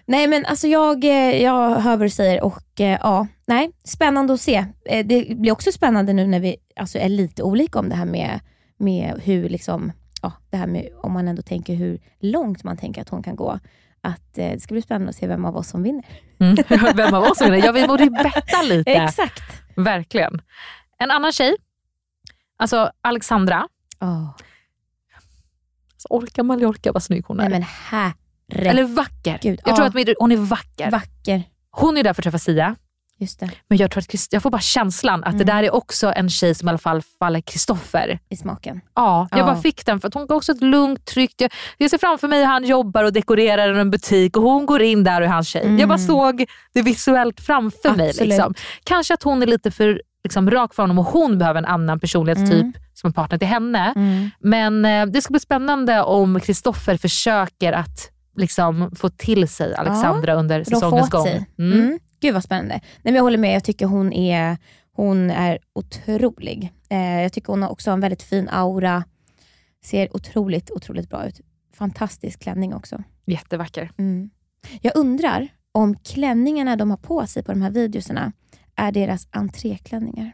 Nej men alltså jag, eh, jag hör vad du säger och eh, ja, nej, spännande att se. Eh, Det blir också spännande nu när vi alltså, är lite olika om det här med, med hur, liksom, ja, det här med om man ändå tänker hur långt man tänker att hon kan gå. Att eh, Det ska bli spännande att se vem av oss som vinner. Mm. Vem av oss vinner? Ja, vi borde ju betta lite. Exakt. Verkligen. En annan tjej, alltså Alexandra. Oh. Alltså, orka Mallorca vad snygg hon är. Nej men. Eller vacker. Gud, jag tror ja. att hon är vacker. Vacker. Hon är där för att träffa Sia. Just det, Men jag tror att Christ- jag får bara känslan att det Mm. där är också en tjej som i alla fall faller Kristoffer. i smaken. Ja, jag Ja. bara fick den för att hon gav också ett lugnt, tryggt... Jag, jag ser framför mig hur han jobbar och dekorerar en butik och hon går in där och är hans tjej. Jag bara Mm. såg det visuellt framför mig. Absolut. Liksom. Kanske att hon är lite för liksom, rak för honom och hon behöver en annan personlighetstyp Mm. som en partner till henne. Men eh, det ska bli spännande om Kristoffer försöker att liksom, få till sig Alexandra under de får säsongens gång. sig. Mm. Mm. Gud vad spännande. Nej, men jag håller med, jag tycker hon är, hon är otrolig. Eh, jag tycker hon har också en väldigt fin aura. Ser otroligt, otroligt bra ut. Fantastisk klänning också. Jättevacker. Mm. Jag undrar om klänningarna de har på sig på de här videorna är deras entréklänningar.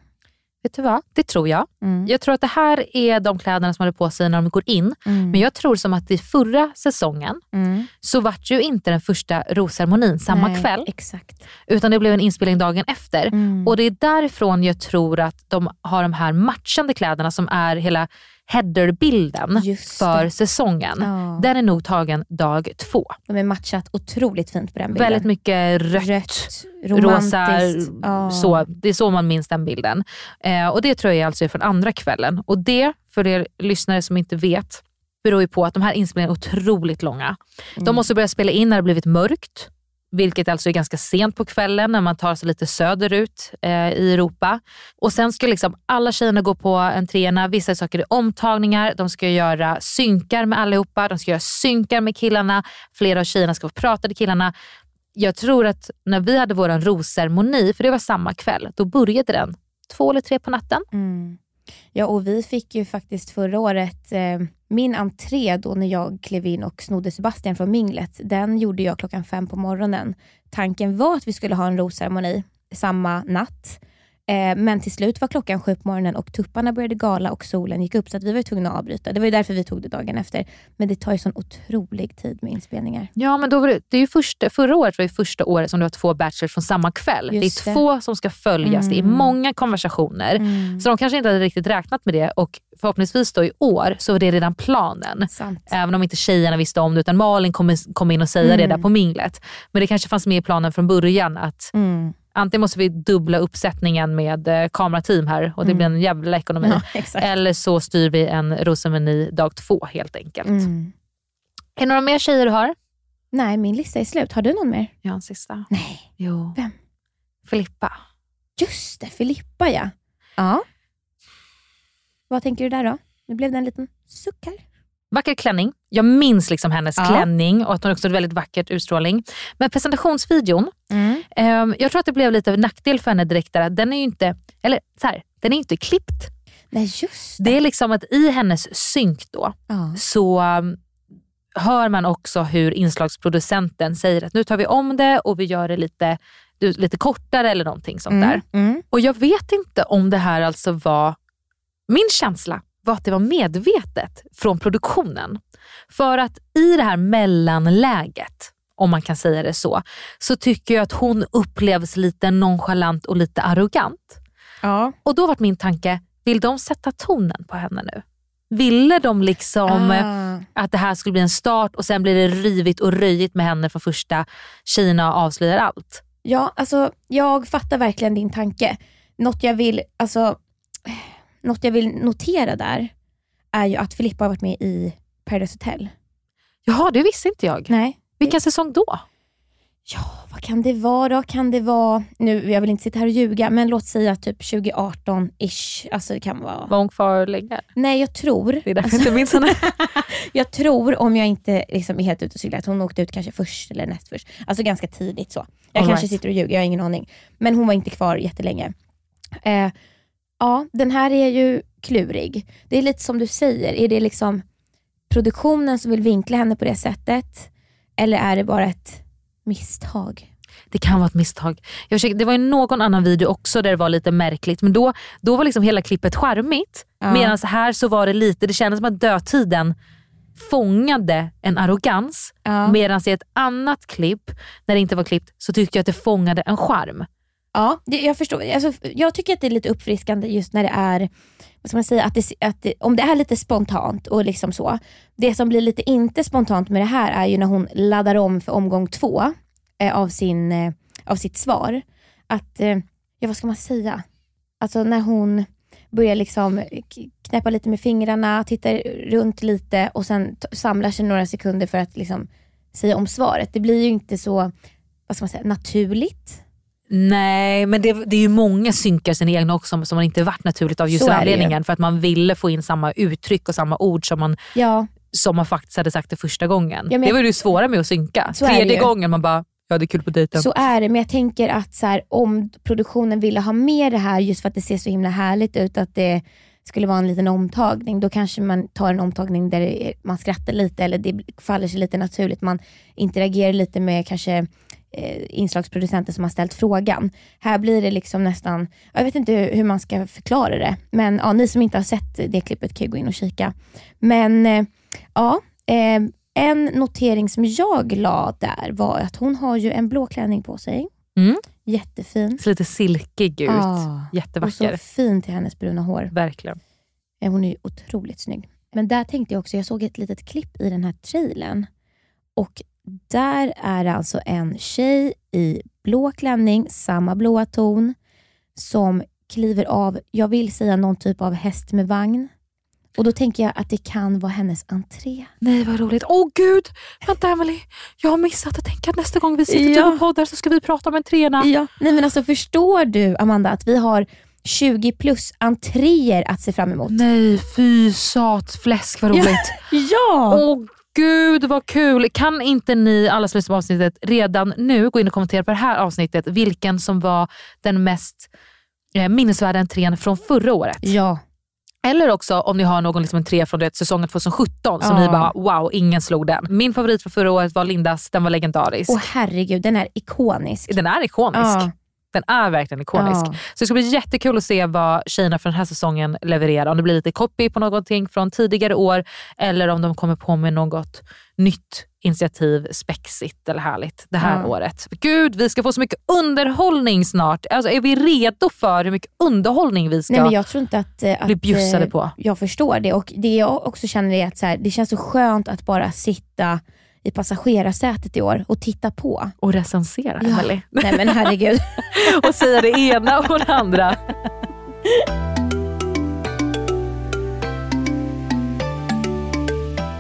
Vet du vad? Det tror jag. Mm. Jag tror att det här är de kläderna som de hade på sig när de går in. Mm. Men jag tror som att i förra säsongen Mm. så vart ju inte den första rosceremonin samma Nej, kväll, Exakt. utan det blev en inspelning dagen efter. Mm. Och Det är därifrån jag tror att de har de här matchande kläderna som är hela headerbilden för säsongen. Ja. Den är nog tagen dag två. De är matchat otroligt fint på den bilden. Väldigt mycket rött, Rött, rosa. Ja. Så, det är så man minns den bilden. Eh, och Det tror jag alltså är från andra kvällen. Och Det, för er lyssnare som inte vet, beror ju på att de här inspelningarna är otroligt långa. Mm. De måste börja spela in när det blivit mörkt, vilket alltså är ganska sent på kvällen när man tar sig lite söderut eh, i Europa. Och Sen ska liksom alla tjejerna gå på entréerna, vissa saker är omtagningar, de ska göra synkar med allihopa, de ska göra synkar med killarna, flera av tjejerna ska få prata till killarna. jag tror att när vi hade vår rosceremoni, för det var samma kväll, då började den två eller tre på natten. Mm. Ja, och vi fick ju faktiskt förra året, eh, min entré då när jag klev in och snodde Sebastian från minglet, den gjorde jag klockan fem på morgonen. Tanken var att vi skulle ha en rosceremoni samma natt. Eh, men till slut var klockan sju på morgonen och tupparna började gala och solen gick upp, så att vi var tvungna att avbryta. Det var ju därför vi tog det dagen efter. Men det tar ju sån otrolig tid med inspelningar. Ja, men då var det, det är ju första, förra året var det första året som du har två bachelors från samma kväll. Just det är det. två som ska följas, det är Mm. många konversationer. Mm. Så de kanske inte hade riktigt räknat med det och förhoppningsvis då i år så var det redan planen. Sant. Även om inte tjejerna visste om det utan Malin kom, kom in och säga det Mm. där på minglet. Men det kanske fanns med i planen från början att Mm. Antingen måste vi dubbla uppsättningen med eh, kamerateam här och det blir en jävla ekonomi. Ja. Eller så styr vi en rosemeny dag två helt enkelt. Mm. Är det några mer tjejer du har? Nej, min lista är slut. Har du någon mer? Jag har en sista. Nej. Jo. Vem? Filippa. Just det, Filippa ja. Ja. Vad tänker du där då? Nu blev det en liten suck här. Vacker klänning. Jag minns liksom hennes Ja. klänning och att hon också hade väldigt vackert utstrålning. Men presentationsvideon, ehm, jag tror att det blev lite nackdel för henne direkt där. Den är ju inte, eller så här, den är inte klippt. Nej, just det. Det är liksom att i hennes synk då Ja. så um, hör man också hur inslagsproducenten säger att nu tar vi om det och vi gör det lite, lite kortare eller någonting sånt där. Mm. Och jag vet inte om det här alltså var, min känsla var att det var medvetet från produktionen. För att i det här mellanläget, om man kan säga det så, så tycker jag att hon upplevs lite nonchalant och lite arrogant. Ja. Och då var min tanke, vill de sätta tonen på henne nu? Ville de liksom Ah. att det här skulle bli en start och sen blir det rivigt och röjigt med henne från första tjejerna avslöjar allt? Ja, alltså jag fattar verkligen din tanke. Något jag vill, alltså, något jag vill notera där är ju att Filippa har varit med i Paradise Hotel. Jaha, det visste inte jag. Nej. Vilken säsong då? Ja, vad kan det vara då? Kan det vara, nu jag vill inte sitta här och ljuga, men låt säga typ 2018-ish. Alltså det kan vara... Var hon kvar länge? Nej, jag tror... Det är därför jag inte minns henne. jag tror, om jag inte liksom är helt ute och cyklar, att hon åkte ut kanske först eller näst först. Alltså ganska tidigt så. Jag All kanske right. sitter och ljuger, jag har ingen aning. Men hon var inte kvar jättelänge. Eh, ja, den här är ju klurig. Det är lite som du säger, är det liksom produktionen som vill vinkla henne på det sättet? Eller är det bara ett misstag? Det kan vara ett misstag. Jag försöker, det var ju någon annan video också där det var lite märkligt, men då, då var liksom hela klippet charmigt. Ja. Medan här så var det lite, det kändes som att dödtiden fångade en arrogans. Ja. Medan i ett annat klipp, när det inte var klippt, så tyckte jag att det fångade en charm. Ja, det, jag förstår. Alltså, jag tycker att det är lite uppfriskande just när det är, vad ska man säga, att det, att det, om det är lite spontant och liksom så. Det som blir lite inte spontant med det här är ju när hon laddar om för omgång två eh, av, sin, eh, av sitt svar. Att, eh, ja vad ska man säga? Alltså när hon börjar liksom knäppa lite med fingrarna, tittar runt lite och sen samlar sig några sekunder för att liksom säga om svaret. Det blir ju inte så, vad ska man säga, naturligt. Nej, men det, det är ju många synkar sina egna också som, man inte varit naturligt av just den anledningen. För att man ville få in samma uttryck och samma ord som man, Ja, som man faktiskt hade sagt det första gången. Ja, men- det var ju det svåra med att synka. Tredje gången man bara, ja det är kul på dejten. Så är det, men jag tänker att så här, om produktionen ville ha med det här just för att det ser så himla härligt ut, att det skulle vara en liten omtagning, då kanske man tar en omtagning där man skrattar lite eller det faller sig lite naturligt. Man interagerar lite med kanske eh, inslagsproducenter som har ställt frågan. Här blir det liksom nästan, jag vet inte hur, hur man ska förklara det, men ja, ni som inte har sett det klippet kan ju gå in och kika. Men eh, ja, eh, en notering som jag la där var att hon har ju en blå klänning på sig. Mm. Jättefin. Ser lite silkig ut. Ah, Och Jättevacker. så fin till hennes bruna hår. Verkligen. Eh, Hon är ju otroligt snygg. Men där tänkte jag också, jag såg ett litet klipp i den här trailern och där är det alltså en tjej i blå klänning, samma blåa ton, som kliver av, jag vill säga någon typ av häst med vagn. Och då tänker jag att det kan vara hennes entré. Nej vad roligt. Åh gud! Vänta Emily, jag har missat att tänka att nästa gång vi sitter Ja. och poddar så ska vi prata om en trena. Ja. Nej men alltså förstår du Amanda att vi har 20 plus entréer att se fram emot? Nej fy sat fläsk vad roligt. Ja! Åh gud vad kul! Kan inte ni alla som lyssnar på avsnittet redan nu gå in och kommentera på det här avsnittet vilken som var den mest eh, minnesvärda entrén från förra året? Ja. Eller också om ni har någon liksom entré från det, säsongen 2017 som Ja. ni bara wow, ingen slog den. Min favorit från förra året var Lindas, den var legendarisk. Åh herregud, den är ikonisk. Den är ikonisk. Ja. Den är verkligen ikonisk. Ja. Så det ska bli jättekul att se vad tjejerna för den här säsongen levererar. Om det blir lite copy på någonting från tidigare år eller om de kommer på med något nytt initiativ, spexigt eller härligt det här Ja. året. Gud, vi ska få så mycket underhållning snart. Alltså, är vi redo för hur mycket underhållning vi ska Nej, men jag tror inte att, eh, bli att bjussade eh, på? jag förstår det. Och Det jag också känner är att så här, det känns så skönt att bara sitta i passagerarsätet i år och titta på. Och recensera, Emelie. Nej men herregud. och säga det ena och det andra.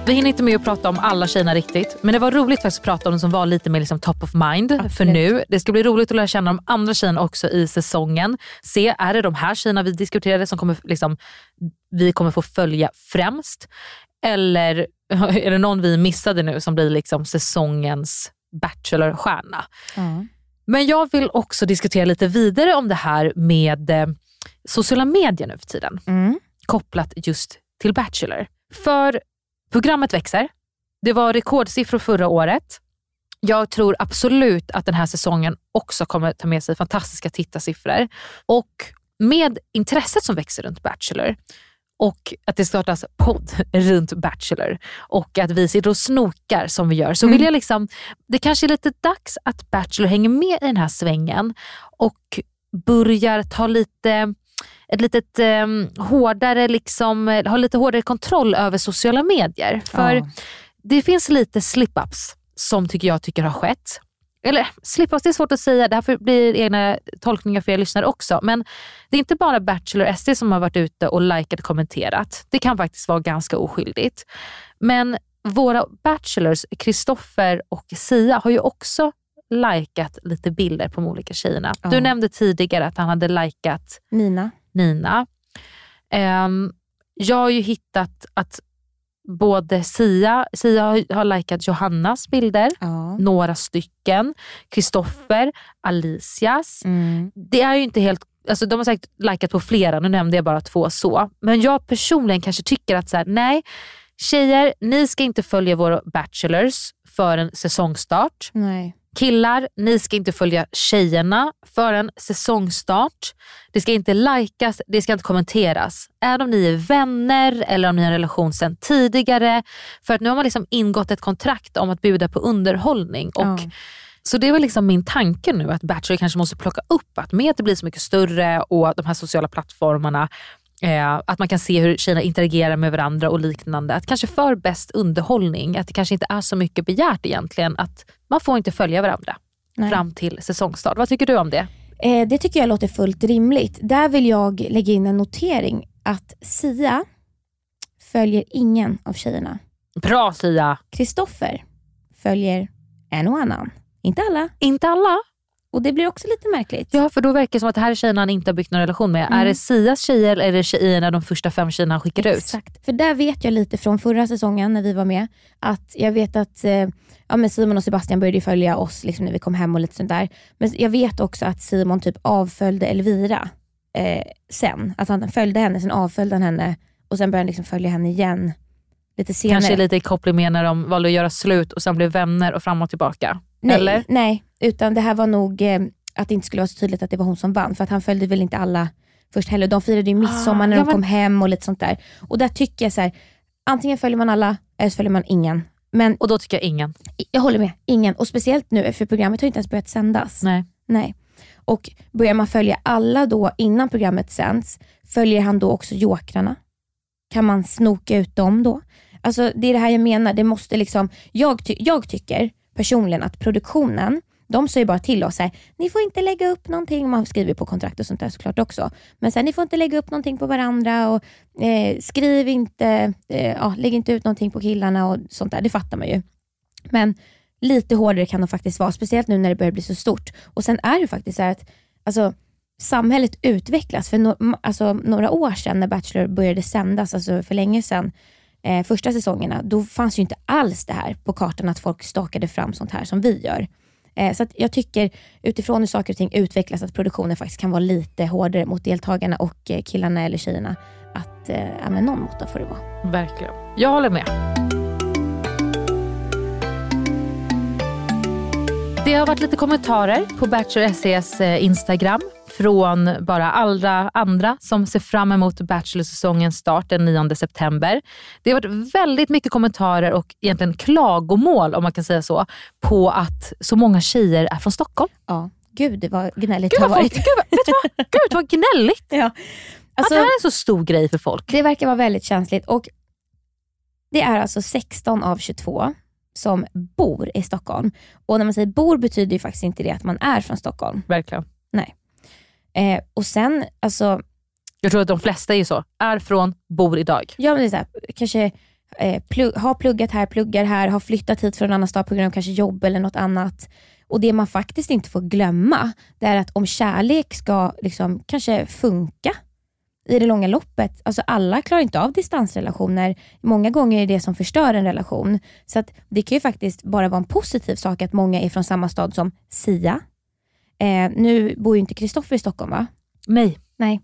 Vi hinner inte med att prata om alla tjejerna riktigt, men det var roligt faktiskt att prata om de som var lite mer liksom top of mind för Absolut. nu. Det ska bli roligt att lära känna de andra tjejerna också i säsongen. Se, är det de här tjejerna vi diskuterade som kommer, liksom, vi kommer få följa främst? Eller är det någon vi missade nu som blir liksom säsongens Bachelor-stjärna? Ja. Men jag vill också diskutera lite vidare om det här med eh, sociala medier nu för tiden. Mm. Kopplat just till Bachelor. För programmet växer. Det var rekordsiffror förra året. Jag tror absolut att den här säsongen också kommer ta med sig fantastiska tittarsiffror. Och med intresset som växer runt Bachelor och att det startas podd runt Bachelor och att vi sitter och snokar som vi gör så vill jag liksom, det kanske är lite dags att Bachelor hänger med i den här svängen och börjar ta lite ett litet eh, hårdare, liksom, har lite hårdare kontroll över sociala medier. För Ja. det finns lite slip-ups som tycker jag tycker har skett. Eller slip-ups, det är svårt att säga, det här blir egna tolkningar för er lyssnare också. Men det är inte bara Bachelor SD som har varit ute och likat och kommenterat. Det kan faktiskt vara ganska oskyldigt. Men våra Bachelors, Kristoffer och Sia, har ju också likat lite bilder på de olika tjejerna. Du nämnde tidigare att han hade likat Nina. Nina. Ehm, jag har ju hittat att både Sia, Sia har, har likat Johannas bilder, Ja. några stycken. Kristoffer, Alicias. Mm. Det är ju inte helt, alltså de har säkert likat på flera, nu nämnde jag bara två så. Men jag personligen kanske tycker att så här, nej, tjejer, ni ska inte följa våra bachelors för en säsongstart. Nej. Killar, ni ska inte följa tjejerna för en säsongstart. Det ska inte likas, det ska inte kommenteras. Även om ni är vänner eller om ni har en relation sedan tidigare. För att nu har man liksom ingått ett kontrakt om att bjuda på underhållning. Och Ja. Så det var liksom min tanke nu, att Bachelor kanske måste plocka upp att med att det blir så mycket större och de här sociala plattformarna, eh, att man kan se hur tjejerna interagerar med varandra och liknande. Att kanske för bäst underhållning, att det kanske inte är så mycket begärt egentligen, att man får inte följa varandra Nej. fram till säsongstart. Vad tycker du om det? Eh, det tycker jag låter fullt rimligt. Där vill jag lägga in en notering att Sia följer ingen av tjejerna. Bra Sia! Kristoffer följer en och annan. Inte alla. Inte alla. Och det blir också lite märkligt. Ja, för då verkar det som att det här är tjejerna han inte har byggt någon relation med. Mm. Är det Sias tjejer eller är det tjejerna, de första fem tjejerna han skickar ut? Exakt. För där vet jag lite från förra säsongen när vi var med, att jag vet att eh, ja, men Simon och Sebastian började följa oss liksom, när vi kom hem och lite sånt där. Men jag vet också att Simon typ avföljde Elvira eh, sen. Alltså han följde henne, sen avföljde han henne och sen började han liksom följa henne igen lite senare. Kanske lite i koppling med när de valde att göra slut och sen blev vänner och fram och tillbaka. Nej, Eller? nej, utan det här var nog eh, att det inte skulle vara så tydligt att det var hon som vann. För att han följde väl inte alla först heller. De firade ju midsommar Ah, när de men- kom hem och lite sånt där. Och där tycker jag så här, antingen följer man alla eller så följer man ingen. Men Och då tycker jag ingen. jag håller med, ingen. Och speciellt nu, för programmet har inte ens börjat sändas. Nej. Nej. Och börjar man följa alla då innan programmet sänds, följer han då också jokrarna? Kan man snoka ut dem då? Alltså Det är det här jag menar. Det måste liksom, jag, ty- jag tycker personligen att produktionen, de säger bara till oss här, ni får inte lägga upp någonting, man skriver på kontrakt och sånt där såklart också. Men sen ni får inte lägga upp någonting på varandra och eh, skriv inte, eh, ja, lägg inte ut någonting på killarna och sånt där. Det fattar man ju. Men lite hårdare kan de faktiskt vara, speciellt nu när det börjar bli så stort. Och sen är det faktiskt så här att alltså, samhället utvecklas. För no, alltså, några år sedan när Bachelor började sändas, alltså för länge sedan, eh, första säsongerna, då fanns ju inte alls det här på kartan att folk stakade fram sånt här som vi gör. Eh, så att jag tycker utifrån hur saker och ting utvecklas att produktionen faktiskt kan vara lite hårdare mot deltagarna och eh, killarna eller tjejerna. Att eh, ja, men någon måtta får det vara. Verkligen. Jag håller med. Det har varit lite kommentarer på Bachelor SEs eh, Instagram från bara alla andra som ser fram emot Bachelor-säsongens start den 9 september. Det har varit väldigt mycket kommentarer och egentligen klagomål, om man kan säga så, på att så många tjejer är från Stockholm. Ja, gud vad gnälligt Gud det har varit. gud, vet du vad, gud vad gnälligt! ja. Alltså, att det här är en så stor grej för folk. Det verkar vara väldigt känsligt och det är alltså 16 av 22 som bor i Stockholm. Och när man säger bor betyder ju faktiskt inte det att man är från Stockholm. Verkligen. Eh, och sen, alltså, Jag tror att de flesta är ju så. Är från, bor idag. ja, men det är så här, kanske eh, plugg, har pluggat här, pluggar här, har flyttat hit från en annan stad på grund av kanske jobb eller något annat. Och Det man faktiskt inte får glömma, det är att om kärlek ska liksom, kanske funka i det långa loppet, alltså alla klarar inte av distansrelationer. Många gånger är det som förstör en relation. Så att det kan ju faktiskt bara vara en positiv sak att många är från samma stad som Sia. Eh, nu bor ju inte Kristoffer i Stockholm va? Nej. Nej.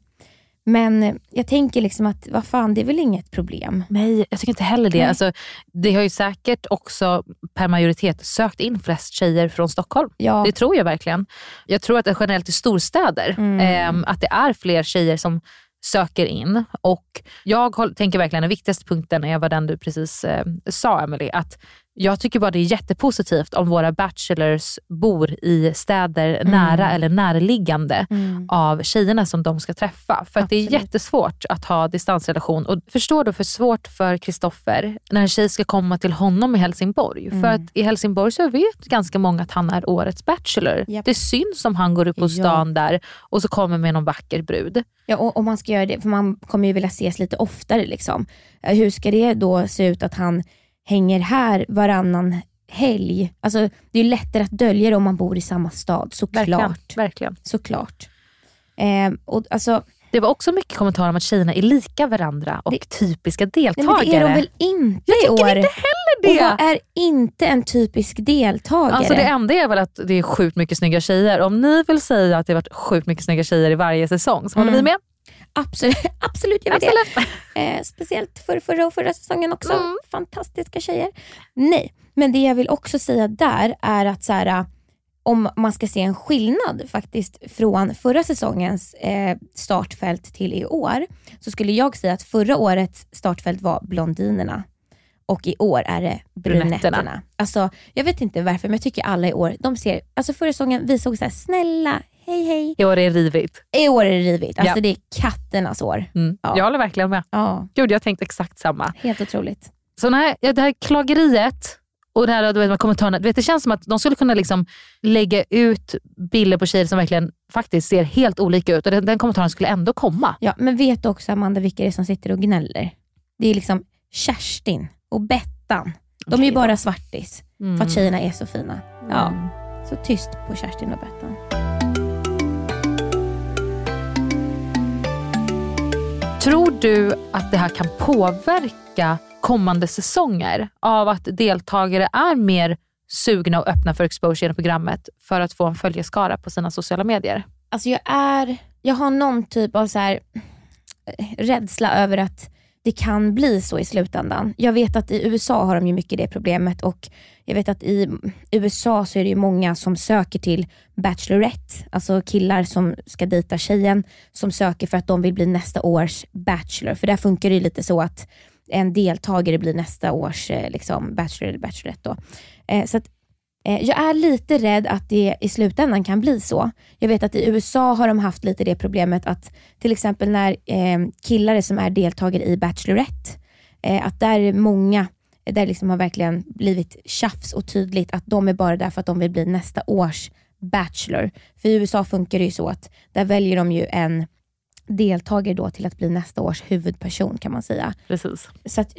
Men jag tänker liksom att, vad fan, det är väl inget problem. Nej, jag tycker inte heller det. Alltså, det har ju säkert också per majoritet sökt in flest tjejer från Stockholm. Ja, Det tror jag verkligen. Jag tror att det generellt i storstäder, Mm. ehm, att det är fler tjejer som söker in. Och Jag tänker verkligen den viktigaste punkten är vad den du precis eh, sa Emily. Att jag tycker bara det är jättepositivt om våra bachelors bor i städer Mm. nära eller närliggande Mm. av tjejerna som de ska träffa. För att det är jättesvårt att ha distansrelation. Och förstår du för svårt för Kristoffer när en tjej ska komma till honom i Helsingborg. Mm. För att i Helsingborg så vet ganska många att han är årets bachelor. Japp. Det syns om han går upp på Ja. stan där och så kommer med någon vacker brud. Ja, och, och man ska göra det, för man kommer ju vilja ses lite oftare. Liksom. Eh, Hur ska det då se ut att han hänger här varannan helg? Alltså, det är lättare att dölja det om man bor i samma stad, Verkligen. såklart. Verkligen. såklart. Eh, och, alltså, Det var också mycket kommentarer om att tjejerna är lika varandra och typiska nej, deltagare. men det är de väl inte Jag i tycker år? inte heller det. Och vad är inte en typisk deltagare? Alltså det enda är väl att det är sjukt mycket snygga tjejer. Om ni vill säga att det har varit sjukt mycket snygga tjejer i varje säsong så håller Mm. vi med. Absolut, absolut gör vi det. Absolut. Eh, speciellt för förra och förra säsongen också. Mm. Fantastiska tjejer. Nej, men det jag vill också säga där är att så här, om man ska se en skillnad faktiskt från förra säsongens eh, startfält till i år, så skulle jag säga att förra årets startfält var blondinerna och i år är det brunetterna. Brunetterna. Alltså, jag vet inte varför, men jag tycker alla i år, de ser, alltså förra säsongen vi såg så här, snälla, hej hej. I år är det rivigt. I år är det rivigt, alltså Ja. det är katternas år. Mm. Ja. Jag håller verkligen med. Ja, Gud, jag har tänkt exakt samma. helt otroligt. Så nej, ja, det här klageriet och det här du vet, med kommentarerna, du vet, det känns som att de skulle kunna liksom lägga ut bilder på tjejer som verkligen faktiskt ser helt olika ut och den, den kommentaren skulle ändå komma. Ja, men vet du också Amanda vilka det är som sitter och gnäller? Det är liksom Kerstin och Bettan. De är ju bara svartis Mm. för att tjejerna är så fina. Ja, Mm. så tyst på Kerstin och Bettan. Tror du att det här kan påverka kommande säsonger av att deltagare är mer sugna och öppna för exposure genom programmet för att få en följeskara på sina sociala medier? Alltså jag är, jag har någon typ av så här, eh, rädsla över att det kan bli så i slutändan. Jag vet att i USA har de ju mycket det problemet och jag vet att i USA så är det ju många som söker till Bachelorette, alltså killar som ska dejta tjejen som söker för att de vill bli nästa års Bachelor. För där funkar det ju lite så att en deltagare blir nästa års eh, liksom, Bachelor eller Bachelorette. Då. Eh, så att, jag är lite rädd att det i slutändan kan bli så. Jag vet att i USA har de haft lite det problemet att till exempel när eh, killar som är deltagare i Bachelorette, eh, att där är många, där liksom har verkligen blivit tjafs och tydligt att de är bara där för att de vill bli nästa års Bachelor. För i USA funkar det ju så att där väljer de ju en deltagare då till att bli nästa års huvudperson kan man säga. Precis. Så att,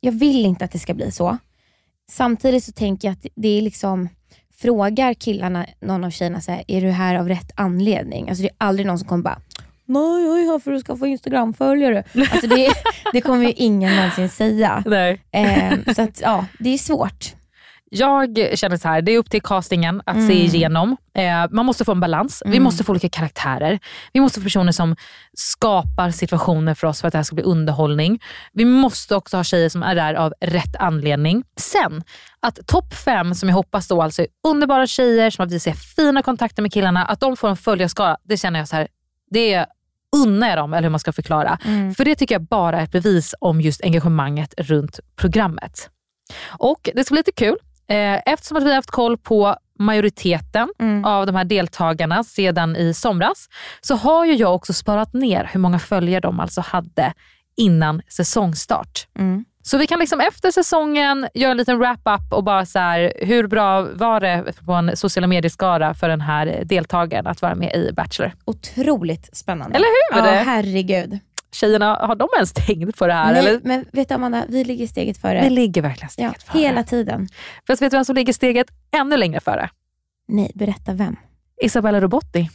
jag vill inte att det ska bli så. Samtidigt så tänker jag att det är liksom, frågar killarna någon av tjejerna så här, är du här av rätt anledning? Alltså det är aldrig någon som kommer bara, nej jag är här för att skaffa Instagram-följare. Alltså det, det kommer ju ingen någonsin säga. Nej. Eh, så att, ja, det är svårt. Jag känner så här, det är upp till castingen att Mm. se igenom. Eh, man måste få en balans. Vi måste få olika karaktärer. Vi måste få personer som skapar situationer för oss för att det här ska bli underhållning. Vi måste också ha tjejer som är där av rätt anledning. Sen, att topp fem, som jag hoppas då alltså är underbara tjejer som har visat fina kontakter med killarna, att de får en följarskara, det känner jag så här, det unnar jag dem, eller hur man ska förklara. För det tycker jag bara är ett bevis om just engagemanget runt programmet. Och det ska bli lite kul. Eh, Eftersom att vi har haft koll på majoriteten av de här deltagarna sedan i somras så har ju jag också sparat ner hur många följare de alltså hade innan säsongstart. Mm. Så vi kan liksom efter säsongen göra en liten wrap-up och bara så här, hur bra var det på en sociala medieskara för den här deltagaren att vara med i Bachelor? Otroligt spännande. Eller hur? Ja, herregud. Tjejerna, har de ens tänkt på det här? Nej, eller? men vet du Amanda, vi ligger steget före. Det ligger verkligen ja, steget före. hela tiden. Fast vet du vem som ligger steget ännu längre före? Nej, berätta vem. Isabella Robotti.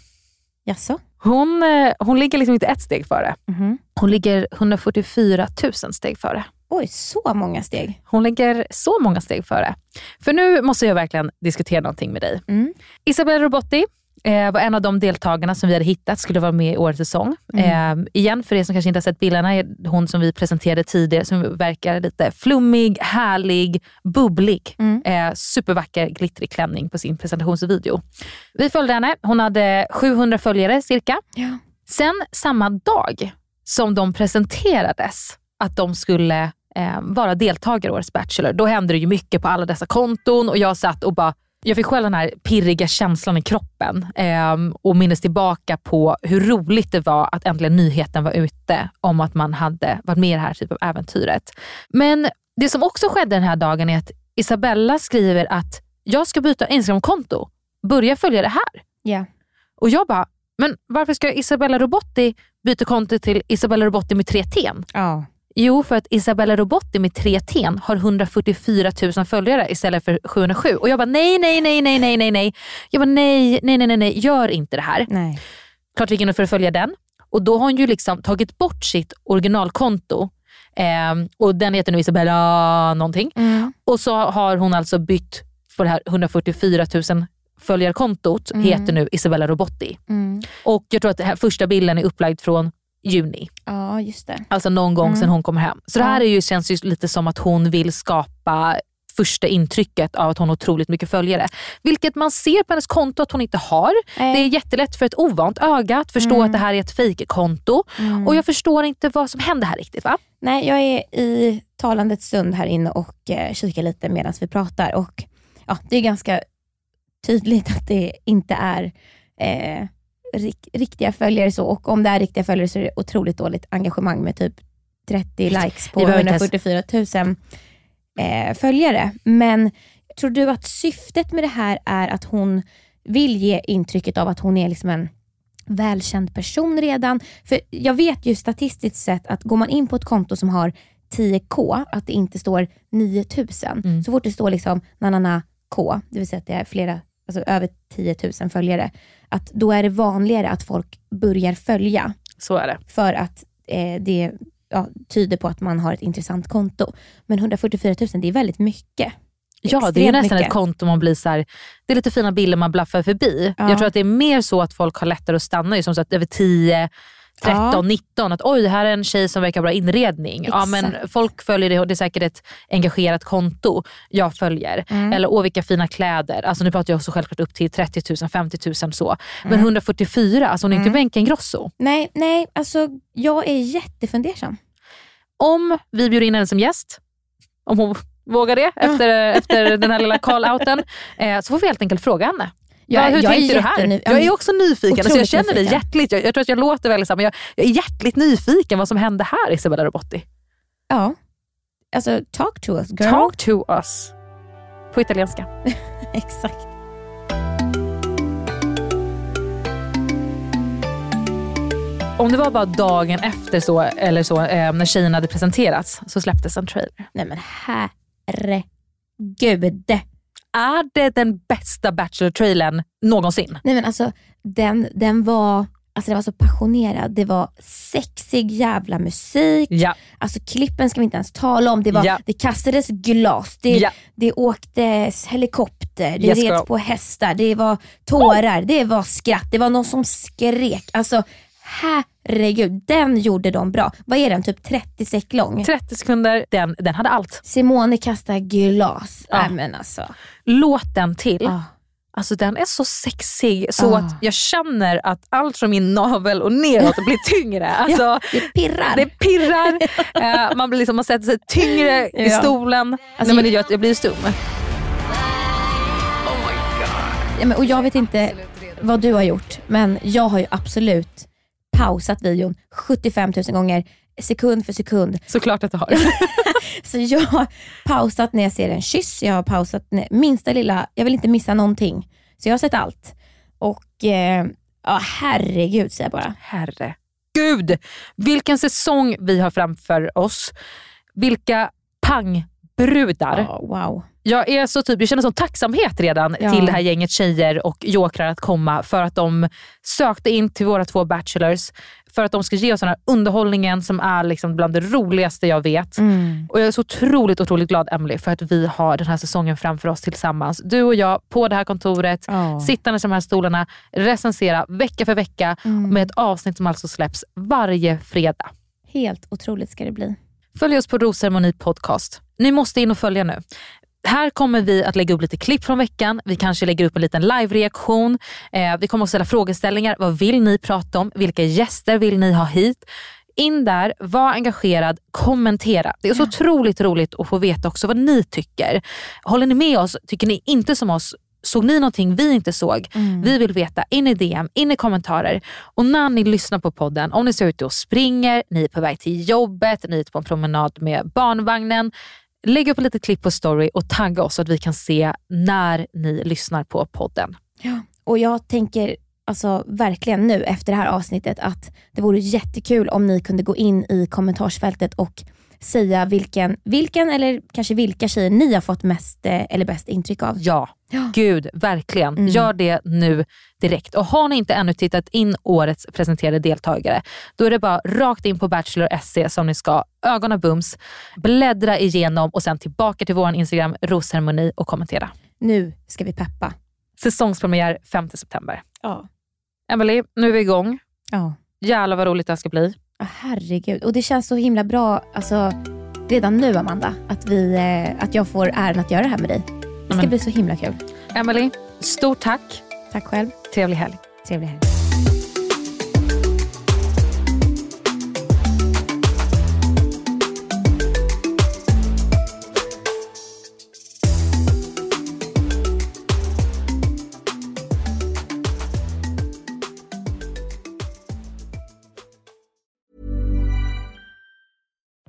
Jaså? Hon, eh, hon ligger liksom inte ett steg före. Mhm. Hon ligger 144 000 steg före. Oj, så många steg. Hon ligger så många steg före. För nu måste jag verkligen diskutera någonting med dig. Mm. Isabella Robotti eh, var en av de deltagarna som vi hade hittat skulle vara med i årets säsong. Eh, igen, för er som kanske inte har sett bilderna, är hon som vi presenterade tidigare som verkar lite flummig, härlig, bubblig. Eh, supervacker glittrig klänning på sin presentationsvideo. Vi följde henne. Hon hade 700 följare cirka. Ja. Sen samma dag som de presenterades att de skulle eh, vara deltagare i årets Bachelor, då hände det ju mycket på alla dessa konton och jag satt och bara jag fick själv den här pirriga känslan i kroppen eh, och minns tillbaka på hur roligt det var att äntligen nyheten var ute om att man hade varit med i det här typen av äventyret. Men det som också skedde den här dagen är att Isabella skriver att jag ska byta Instagramkonto, börja följa det här. Ja. Och jag bara, men varför ska Isabella Robotti byta konto till Isabella Robotti med tre t ja. Jo, för att Isabella Robotti med tre t har 144 000 följare istället för 707. Och jag bara, nej, nej, nej, nej, nej, nej, nej. Jag bara, nej, nej, nej, nej, nej, gör inte det här. Nej. Klart vi gick in att följa den. Och då har hon ju liksom tagit bort sitt originalkonto. Ehm, och den heter nu Isabella någonting. Mm. Och så har hon alltså bytt på det här 144 000 följarkontot, heter nu Isabella Robotti. Mm. Och jag tror att den här första bilden är upplagd från juni. Ja, just det. Alltså någon gång sedan hon kom hem. Så det här är ju, känns ju lite som att hon vill skapa första intrycket av att hon har otroligt mycket följare. Vilket man ser på hennes konto att hon inte har. Nej. Det är jättelätt för ett ovant öga att förstå att det här är ett fejkkonto. Och jag förstår inte vad som händer här riktigt. va? Nej, jag är i talandets stund här inne och eh, kikar lite medan vi pratar. Och ja, Det är ganska tydligt att det inte är eh, riktiga följare. så Och om det är riktiga följare så är det otroligt dåligt engagemang med typ 30 likes på Vi behöver inte ens- 144 000 eh, följare. Men tror du att syftet med det här är att hon vill ge intrycket av att hon är liksom en välkänd person redan. För jag vet ju statistiskt sett att går man in på ett konto som har 10k, att det inte står 9000. Mm. Så fort det står liksom nanana k, det vill säga att det är flera, alltså över 10 000 följare, att då är det vanligare att folk börjar följa Så är det. för att eh, det ja, tyder på att man har ett intressant konto. Men 144 000, det är väldigt mycket. Ja, det är nästan mycket. ett konto man blir så här, det är lite fina bilder man blaffar förbi. Ja. Jag tror att det är mer så att folk har lättare att stanna som sagt över 10, 13, Ja. 19. Att oj, här är en tjej som verkar ha bra inredning. Ja, men folk följer det och det är säkert ett engagerat konto jag följer. Mm. Eller åh vilka fina kläder. Alltså nu pratar jag också självklart upp till 30 000, 50 000 så. Men Mm. 144, alltså hon är inte Benke Ingrosso. Nej, nej, alltså jag är jättefundersam. Om vi bjuder in henne som gäst, om hon vågar det efter, efter den här lilla call-outen, eh, så får vi helt enkelt fråga henne. Jag- Ja, hur jag är tänkte du här? Jag är också nyfiken. Alltså jag känner dig nyfiken. hjärtligt. Jag, jag tror att jag låter väldigt så men jag, jag är hjärtligt nyfiken vad som hände här Isabella Robotti. Ja. Alltså, talk to us girl. Talk to us. På italienska. Exakt. Om det var bara dagen efter så, eller så, eh, när tjejerna hade presenterats så släpptes en trailer. Nej men herregud. Är det den bästa Bachelor-trailern någonsin? Nej men alltså, den, den var Alltså det var så passionerad. Det var sexig jävla musik. Ja. Alltså klippen ska vi inte ens tala om. Det, var, Ja. det kastades glas, det, Ja. det åktes helikopter, det Yes, reds på hästar, det var tårar, det var skratt, det var någon som skrek. Alltså herregud, den gjorde de bra. Vad är den? Typ 30 sek lång? 30 sekunder, den, den hade allt. Simone kastar glas. Ja. Nej men alltså. Låt den till. Ah. Alltså den är så sexig så Ah. att jag känner att allt från min navel och neråt blir tyngre. Alltså, Ja, det pirrar. Det pirrar, eh, man, blir liksom, man sätter sig tyngre i Ja. stolen. Alltså, Nej, men det gör att jag blir stum. Ja, men, och jag vet inte vad du har gjort, men jag har ju absolut pausat videon 75 000 gånger, sekund för sekund. Såklart att du har. Så jag har pausat när jag ser en kyss, jag har pausat när, minsta lilla, jag vill inte missa någonting. Så jag har sett allt. Och eh, ja, herregud säger jag bara. Herre Gud, vilken säsong vi har framför oss. Vilka pangbrudar. Ja, wow. Jag, är så typ, jag känner sån tacksamhet redan Ja. till det här gänget tjejer och jokrar att komma för att de sökte in till våra två bachelors. För att de ska ge oss den här underhållningen som är liksom bland det roligaste jag vet. Mm. Och Jag är så otroligt, otroligt glad Emily för att vi har den här säsongen framför oss tillsammans. Du och jag på det här kontoret, Ja. sittandes i de här stolarna, recensera vecka för vecka Mm. med ett avsnitt som alltså släpps varje fredag. Helt otroligt ska det bli. Följ oss på Rosceremoni podcast. Ni måste in och följa nu. Här kommer vi att lägga upp lite klipp från veckan. Vi kanske lägger upp en liten live-reaktion. Eh, vi kommer att ställa frågeställningar. Vad vill ni prata om? Vilka gäster vill ni ha hit? In där, var engagerad, kommentera. Det är så otroligt roligt att få veta också vad ni tycker. Håller ni med oss? Tycker ni inte som oss? Såg ni någonting vi inte såg? Vi vill veta. In i DM, in i kommentarer. Och när ni lyssnar på podden, om ni ser ute och springer, ni är på väg till jobbet, ni är ute på en promenad med barnvagnen. Lägg upp ett litet klipp på story och tagga oss så att vi kan se när ni lyssnar på podden. Ja. Och jag tänker alltså verkligen nu efter det här avsnittet att det vore jättekul om ni kunde gå in i kommentarsfältet och säga vilken, vilken eller kanske vilka tjejer ni har fått mest eh, eller bäst intryck av. Ja, Ja. gud verkligen. Mm. Gör det nu direkt. Och har ni inte ännu tittat in årets presenterade deltagare, då är det bara rakt in på Bachelor SC som ni ska. Ögonen bums, bläddra igenom och sen tillbaka till vår Instagram rosceremoni och kommentera. Nu ska vi peppa. Säsongspremiär 5 september. Ja. Emily, nu är vi igång. Ja. Jävlar vad roligt det här ska bli. Herregud. Och det känns så himla bra alltså, redan nu Amanda, att, vi, eh, att jag får äran att göra det här med dig. Det ska Men- bli så himla kul. Emily, stort tack. Tack själv. Trevlig helg. Trevlig helg.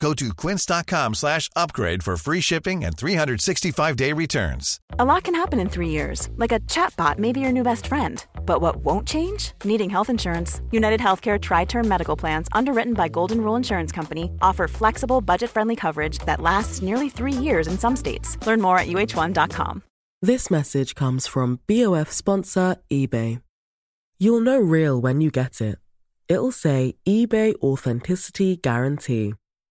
Go to quince.com slash upgrade for free shipping and 365-day returns. A lot can happen in three years, like a chatbot may be your new best friend. But what won't change? Needing health insurance. United Healthcare Tri Term Medical Plans, underwritten by Golden Rule Insurance Company, offer flexible, budget friendly coverage that lasts nearly three years in some states. Learn more at uh1.com. This message comes from BOF sponsor eBay. You'll know real when you get it. It'll say eBay Authenticity Guarantee.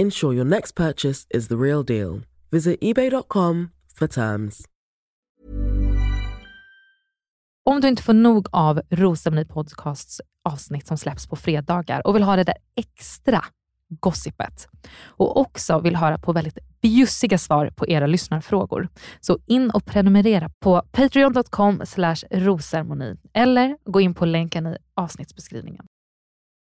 Ensure your next purchase is the real deal. Visit eBay.com for terms. Om du inte får nog av Rosceremoni Podcasts avsnitt som släpps på fredagar och vill ha det där extra gossipet och också vill höra på väldigt bjussiga svar på era lyssnarfrågor. Så in och prenumerera på patreon.com rosermoni eller gå in på länken i avsnittsbeskrivningen.